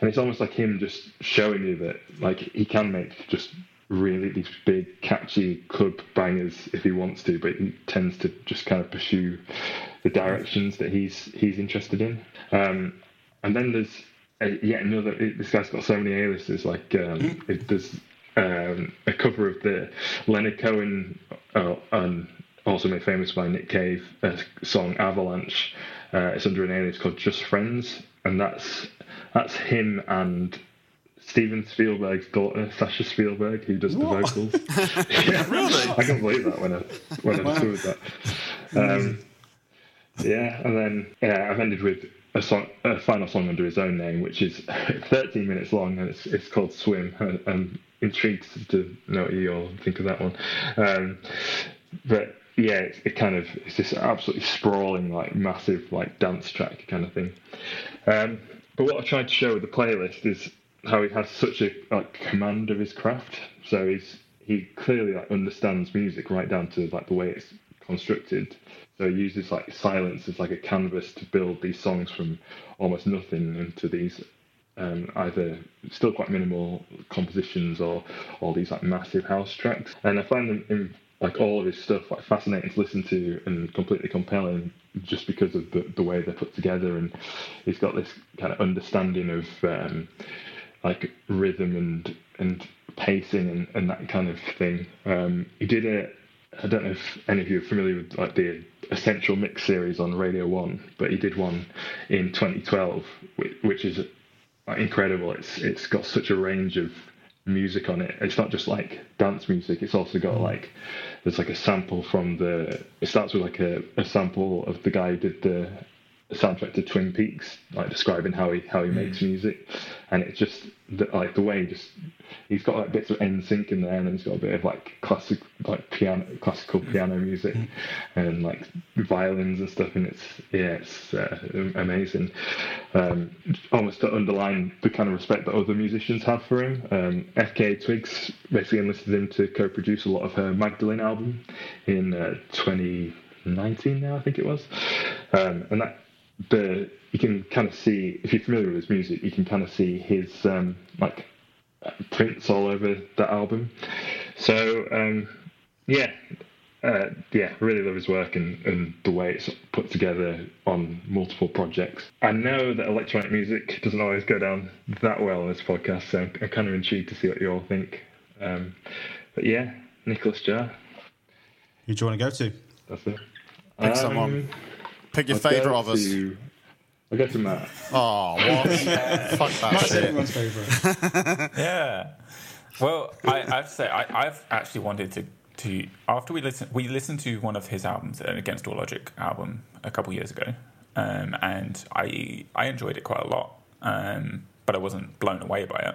And it's almost like him just showing you that like he can make just really these big catchy club bangers if he wants to but he tends to just kind of pursue the directions that he's he's interested in um, and then there's a, yet another this guy's got so many aliases like um, mm-hmm. it, there's um, a cover of the Leonard Cohen uh, and also made famous by Nick Cave, a song Avalanche. Uh, it's under an alias called Just Friends, and that's that's him and Steven Spielberg's daughter, Sasha Spielberg, who does what? the vocals. yeah, really? I can't believe that when I when I wow. discovered that. Um, yeah, and then yeah, I've ended with a song, a final song under his own name, which is 13 minutes long, and it's it's called Swim. I'm intrigued to know what you all think of that one. Um, but yeah, it, it, kind of it's this absolutely sprawling, like massive, like dance track kind of thing. Um, but what I tried to show with the playlist is how he has such a like command of his craft. So he's he clearly like understands music right down to like the way it's constructed. So he uses like silence as like a canvas to build these songs from almost nothing into these um, either still quite minimal compositions or all these like massive house tracks. And I find them in like all of his stuff like fascinating to listen to and completely compelling just because of the, the way they're put together and he's got this kind of understanding of um, like rhythm and and pacing and, and that kind of thing um, he did a I don't know if any of you are familiar with like the Essential Mix series on Radio One, but he did one in 2012, which, which is incredible. It's it's got such a range of music on it. It's not just like dance music. It's also got like there's like a sample from the. It starts with like a, a sample of the guy who did the soundtrack to Twin Peaks, like describing how he how he makes mm. music, and it's just the, like the way he just he's got like bits of NSYNC in there, and then he's got a bit of like classic like piano classical piano music, mm. and like violins and stuff, and it's yeah, it's uh, amazing. Um, almost to underline the kind of respect that other musicians have for him. Um, FKA Twigs basically enlisted him to co-produce a lot of her Magdalene album in uh, 2019 now, I think it was, um, and that the you can kind of see if you're familiar with his music, you can kind of see his um, like prints all over the album. So um, yeah, uh, yeah, really love his work and, and the way it's put together on multiple projects. I know that electronic music doesn't always go down that well on this podcast, so I'm, I'm kind of intrigued to see what you all think. Um, but yeah, Nicolas Jaar. Who do you want to go to? That's it. Pick um, someone. Pick your favourite of us. To, I'll go to Matt. Oh, what? Fuck that Matt's shit. everyone's favourite. yeah. Well, I, I have to say, I, have actually wanted to, to after we listen, we listened to one of his albums, an Against All Logic album, a couple years ago, um, and I I enjoyed it quite a lot, um, but I wasn't blown away by it.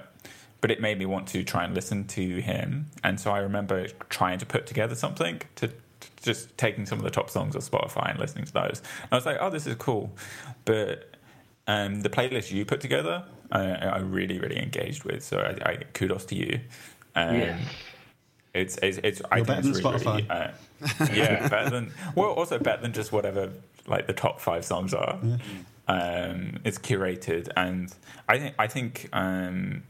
But it made me want to try and listen to him, and so I remember trying to put together something to just taking some of the top songs of Spotify and listening to those. And I was like, oh, this is cool. But um, the playlist you put together, I, I really, really engaged with. So I, I kudos to you. Um, yeah. It's, it's, it's I think it's really, Spotify. Really, uh, yeah, better than, well, also better than just whatever like the top five songs are. Yeah. Um, it's curated, and I think I think um,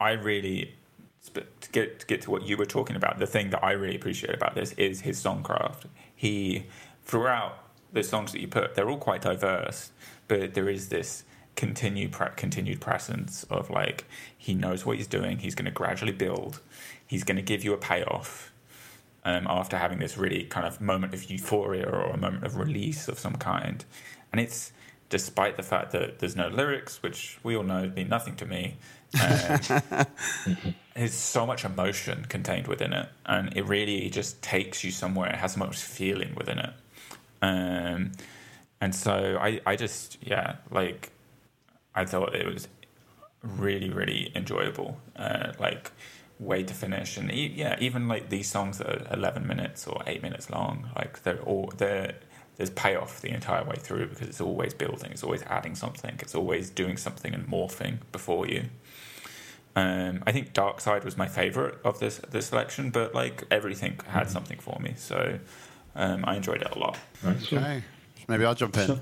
I really but to get to get to what you were talking about, the thing that I really appreciate about this is his songcraft. He throughout the songs that you put, they're all quite diverse, but there is this continued continued presence of like he knows what he's doing. He's going to gradually build. He's going to give you a payoff. Um, after having this really kind of moment of euphoria or a moment of release of some kind, and it's despite the fact that there's no lyrics, which we all know mean nothing to me. There's so much emotion contained within it, and it really just takes you somewhere. It has so much feeling within it. Um, and so I, I just, yeah, like, I thought it was really, really enjoyable. Uh, like, way to finish. And e- yeah, even like these songs that are 11 minutes or 8 minutes long, like, they're all, they're, there's payoff the entire way through because it's always building, it's always adding something, it's always doing something and morphing before you. Um, I think Dark Side was my favorite of this this selection, but like everything had something for me, so um, I enjoyed it a lot. Nice one. Okay. Maybe I'll jump in. So-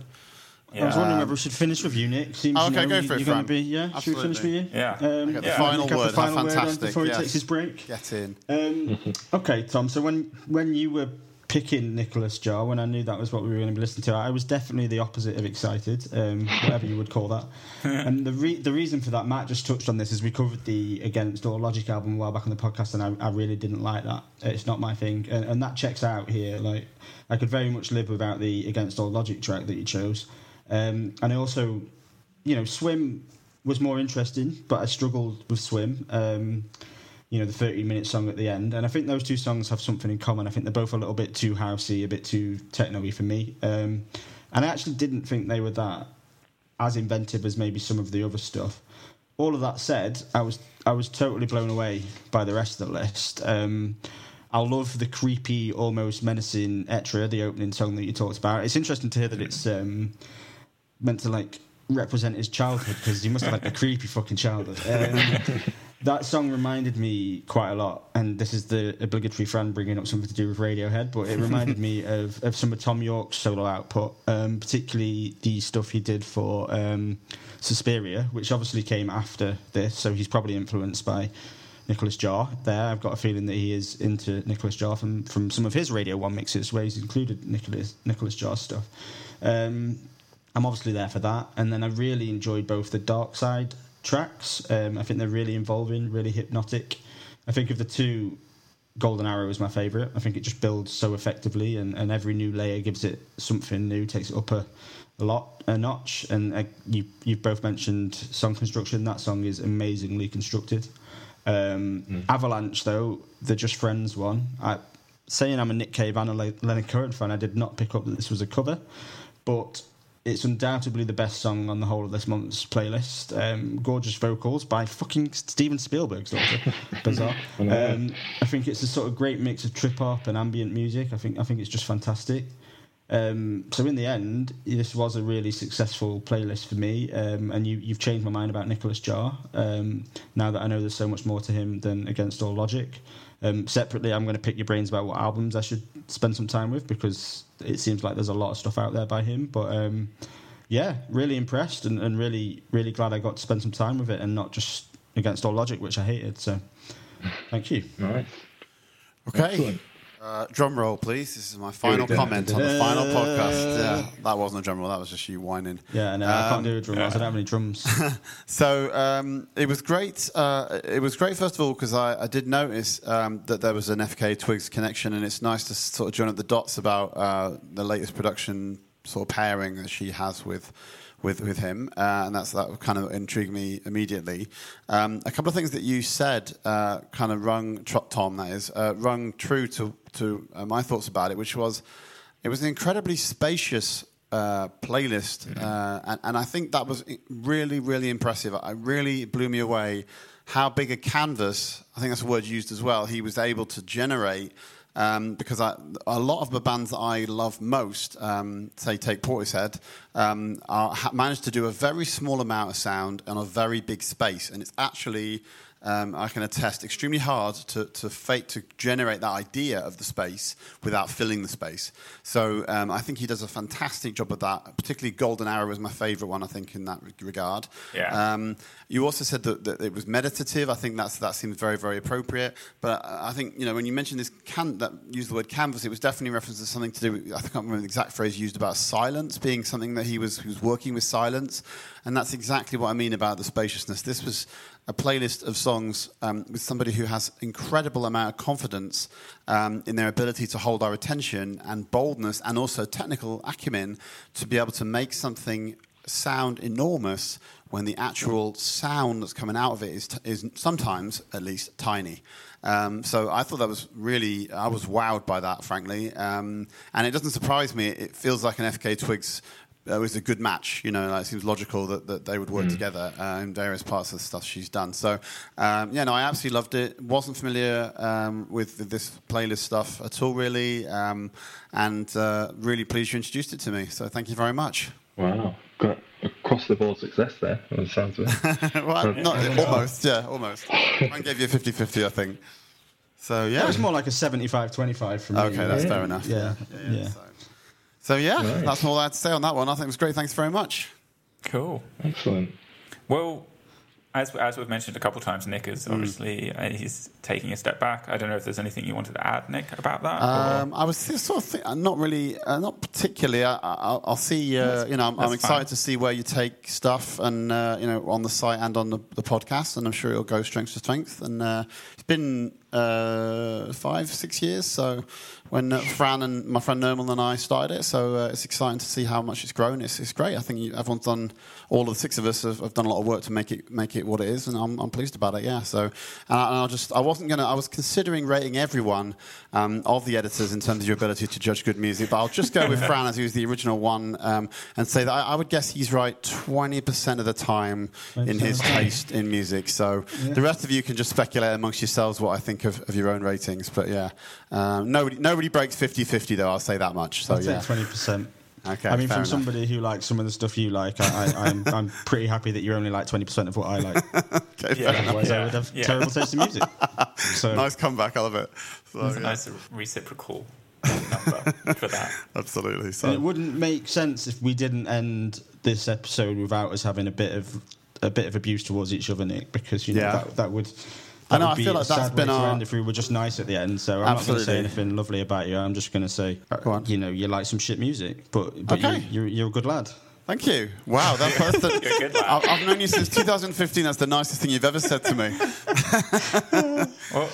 I was wondering whether we should finish with you, Nick. Seems Oh, you okay, know, go for it, You're going Fran. to be, yeah? Should we finish with you? Yeah. Um, Okay, the yeah, final Nick, word, the final how word on fantastic, before he yes. takes his break. Get in. Um, okay, Tom. So when when you were picking Nicolas Jaar, when I knew that was what we were going to be listening to, I was definitely the opposite of excited, um, whatever you would call that. and the re- the reason for that, Matt just touched on this, is we covered the Against All Logic album a while back on the podcast, and I, I really didn't like that. It's not my thing, and, and that checks out here. Like I could very much live without the Against All Logic track that you chose, um, and I also, you know, Swim was more interesting, but I struggled with Swim. Um, you know, the 30 minute song at the end. And I think those two songs have something in common. I think they're both a little bit too housey, a bit too techno y for me. Um, and I actually didn't think they were that as inventive as maybe some of the other stuff. All of that said, I was I was totally blown away by the rest of the list. Um, I love the creepy, almost menacing Etre, the opening song that you talked about. It's interesting to hear that it's um, meant to like represent his childhood because he must have had a creepy fucking childhood. Um, that song reminded me quite a lot, and this is the obligatory friend bringing up something to do with Radiohead, but it reminded me of, of some of Thom Yorke's solo output, um, particularly the stuff he did for um, Suspiria, which obviously came after this, so he's probably influenced by Nicolas Jaar there. I've got a feeling that he is into Nicolas Jaar from, from some of his Radio 1 mixes where he's included Nicolas, Nicolas Jaar stuff. Um, I'm obviously there for that. And then I really enjoyed both the Dark Side tracks. Um, I think they're really involving, really hypnotic. I think of the two, Golden Arrow is my favourite. I think it just builds so effectively, and, and every new layer gives it something new, takes it up a, a lot, a notch. And uh, you you've both mentioned song construction. That song is amazingly constructed. Um, Avalanche, though, the Just Friends one. I, saying I'm a Nick Cave and a Le- Leonard fan, I did not pick up that this was a cover, but it's undoubtedly the best song on the whole of this month's playlist. Um, gorgeous vocals by fucking Steven Spielberg's daughter. Bizarre. Um, I think it's a sort of great mix of trip hop and ambient music. I think I think it's just fantastic. Um, so in the end, this was a really successful playlist for me, um, and you, you've changed my mind about Nicolas Jaar. Um, now that I know there's so much more to him than Against All Logic. Um, separately, I'm going to pick your brains about what albums I should spend some time with because it seems like there's a lot of stuff out there by him. But um, yeah, really impressed and, and really, really glad I got to spend some time with it and not just Against All Logic, which I hated. So thank you. Nice. Okay. Excellent. Uh, drum roll, please. This is my final go. comment on the final podcast. Yeah, that wasn't a drum roll. That was just you whining. Yeah, no, I can't Um, do a drum roll. I don't have any drums. So um, it was great. Uh, it was great, first of all, because I, I did notice um, that there was an FKA Twigs connection, and it's nice to sort of join up the dots about uh, the latest production sort of pairing that she has with. With, with him, uh, and that's that kind of intrigued me immediately. Um, a couple of things that you said uh, kind of rung, Tom, that is, uh, rung true to to uh, my thoughts about it, which was it was an incredibly spacious uh, playlist, uh, and, and I think that was really, really impressive. It really blew me away how big a canvas, I think that's a word used as well, he was able to generate. Um, because I, a lot of the bands that I love most, um, say take Portishead, um, are, managed to do a very small amount of sound on a very big space, and it's actually um, I can attest, extremely hard to, to fake to generate that idea of the space without filling the space. So um, I think he does a fantastic job of that. Particularly Golden Arrow is my favourite one. I think in that regard. Yeah. Um, you also said that, that it was meditative. I think that's that seems very very appropriate. But I I think you know when you mentioned this can that used the word canvas, it was definitely reference to something to do. with I can't remember the exact phrase used about silence being something that he was he was working with silence, and that's exactly what I mean about the spaciousness. This was a playlist of songs um, with somebody who has incredible amount of confidence um, in their ability to hold our attention and boldness and also technical acumen to be able to make something sound enormous when the actual sound that's coming out of it is, t- is sometimes, at least, tiny. Um, so I thought that was really, I was wowed by that, frankly. Um, and it doesn't surprise me. It feels like an FKA Twigs uh, was a good match. You know, like, it seems logical that, that they would work together uh, in various parts of the stuff she's done. So, um, yeah, no, I absolutely loved it. Wasn't familiar um, with this playlist stuff at all, really, um, and uh, really pleased you introduced it to me. So, thank you very much. Wow, got across the board success there. By the sounds of it. well, not, almost, yeah, almost. I gave you a 50 50, I think. So, yeah. it was more like a 75-25 for me. Okay, that's Yeah. fair enough. Yeah, yeah. So, so, yeah, Nice. that's all I had to say on that one. I think it was great. Thanks very much. Cool. Excellent. Well, as as we've mentioned a couple of times, Nick is obviously uh, he's taking a step back. I don't know if there's anything you wanted to add, Nick, about that. Um, I was sort of think, uh, not really, uh, not particularly. I, I, I'll- I'll see. Uh, you know, I'm, I'm excited fine. to see where you take stuff, and uh, you know, on the site and on the, the podcast, and I'm sure it'll go strength to strength. And uh, it's been uh, five, six years. So when uh, Fran and my friend Nermal and I started it, so uh, it's exciting to see how much it's grown. It's, it's great. I think you, everyone's done. All of the six of us have, have done a lot of work to make it make it what it is, and I'm, I'm pleased about it. Yeah. So, and, I, and I'll just I wasn't gonna. I was considering rating everyone um, of the editors in terms of your ability to judge good music, but I'll just go with Fran as he was the original one, um, and say that I, I would guess he's right 20% of the time in his taste in music. So the rest of you can just speculate amongst yourselves what I think of, of your own ratings. But yeah, um, nobody nobody breaks 50-50 though. I'll say that much. So I'll yeah. take twenty percent. Okay, I mean, from enough. somebody who likes some of the stuff you like, I, I, I'm, I'm pretty happy that you're only like twenty percent of what I like. Okay, Yeah. fair enough. Otherwise, I would have yeah. terrible taste in music. So Nice comeback. I love it. So, It's a yeah, nice reciprocal number for that. absolutely. And So it wouldn't make sense if we didn't end this episode without us having a bit of a bit of abuse towards each other, Nick, because you know Yeah. that, that would. I That know, would I be feel like that's sad been our- if we were just nice at the end. So I'm not going to say anything lovely about you. I'm just going to say, uh, Go you know, you like some shit music, but but Okay. you, you're you're a good lad. Thank you. Wow, that, that's the, You're a good lad. I've, I've known you since 2015. That's the nicest thing you've ever said to me. Well,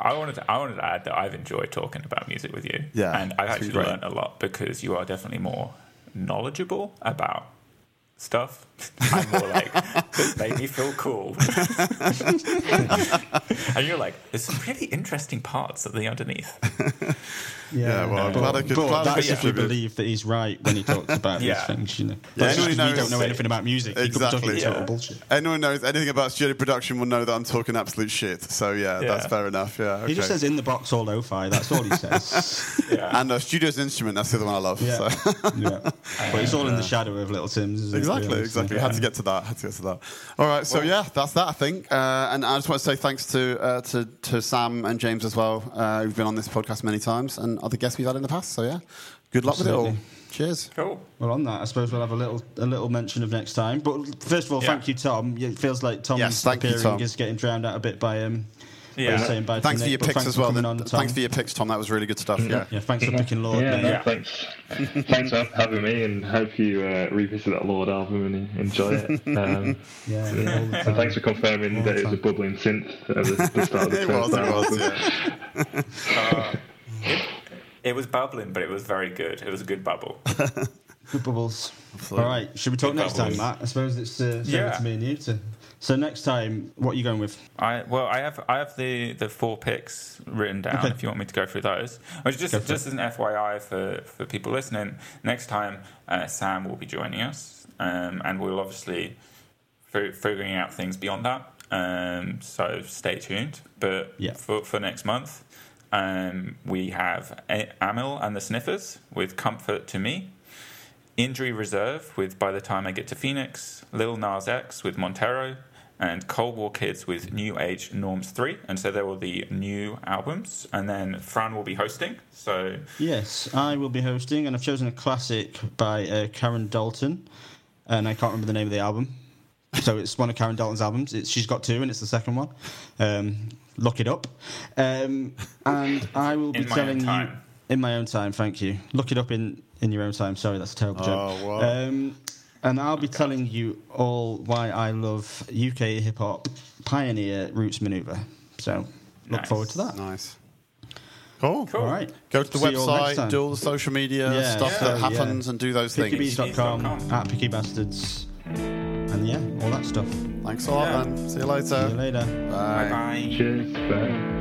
I wanted to, I wanted to add that I've enjoyed talking about music with you. Yeah, and I've actually learned a lot because you are definitely more knowledgeable about stuff. I'm more like this made me feel cool, and you're like, there's some really interesting parts of the underneath. Yeah, well, I'm but, glad I could- but glad I that's could if we contribute. believe that he's right when he talks about Yeah. these things. You know, Yeah, That's just anyone 'cause we knows- don't know anything about music. He could be Exactly. talking total Yeah. bullshit. Anyone knows anything about studio production will know that I'm talking absolute shit. So yeah, Yeah. that's fair enough. Yeah, He just okay. says in the box all lo-fi. That's all he says. Yeah. And uh, studio's instrument. That's the other one I love. Yeah. So. yeah. But it's all in the shadow of Little Tim's. Isn't Exactly, it, really? exactly. So- Had to get to that. Had to get to that. All right, so yeah, that's that. I think, uh, and I just want to say thanks to uh, to to Sam and James as well, uh, who've been on this podcast many times, and other guests we've had in the past. So yeah, good luck with it all. Cheers. Cool. Well, on that, I suppose we'll have a little a little mention of next time. But first of all, Yeah. thank you, Tom. It feels like Tom's Yes, thank you, appearing Tom. is getting drowned out a bit by um. Yeah. saying bye to Thanks for your picks as well. then. on, Thanks for your picks, Tom. That was really good stuff. Yeah. Yeah, thanks for picking Lorde. Yeah, no, Yeah. thanks. thanks for having me, and hope you uh, revisit that Lorde album and enjoy it. Um, Yeah, all and thanks for confirming that it was a bubbling synth at the, the start of the It was. It Turnstile was. album. Yeah. It was bubbling, but it was very good. It was a good bubble. Good bubbles. Absolutely. All right, should we talk Good next time. Matt? I suppose it's uh, over Yeah. to me and you to. So next time, what are you going with? I well, I have I have the, the four picks written down. Okay. If you want me to go through those, Which just Go for just as an FYI for, for people listening, next time uh, Sam will be joining us, um, and we'll obviously fi- figuring out things beyond that. Um, so stay tuned. But Yeah. for for next month, um, we have Amyl and the Sniffers with "Comfort to Me." Injury Reserve with By the Time I Get to Phoenix, Lil Nas X with Montero, and Cold War Kids with New Age Norms 3. And so there will be new albums. And then Fran will be hosting. So, Yes, I will be hosting, and I've chosen a classic by uh, Karen Dalton, and I can't remember the name of the album. So it's one of Karen Dalton's albums. It's, she's got two, and it's the second one. Um, look it up. Um, and I will be In my own telling you in my own time. Thank you. Look it up in in your own time. Sorry, that's a terrible joke. Oh. Um, and I'll be telling you all why I love UK hip hop pioneer Roots Manuva. So look Nice. forward to that. Nice. Cool. Cool. All right. Go to the See you all next website, time. do all the social media Yeah, stuff yeah, that happens, and do those things. Pickybees.com, Pickybees.com. at Picky Bastards. And yeah, all that stuff. Thanks a lot, Yeah. and see you later. See you later. Bye. Bye bye. Cheers. Bye.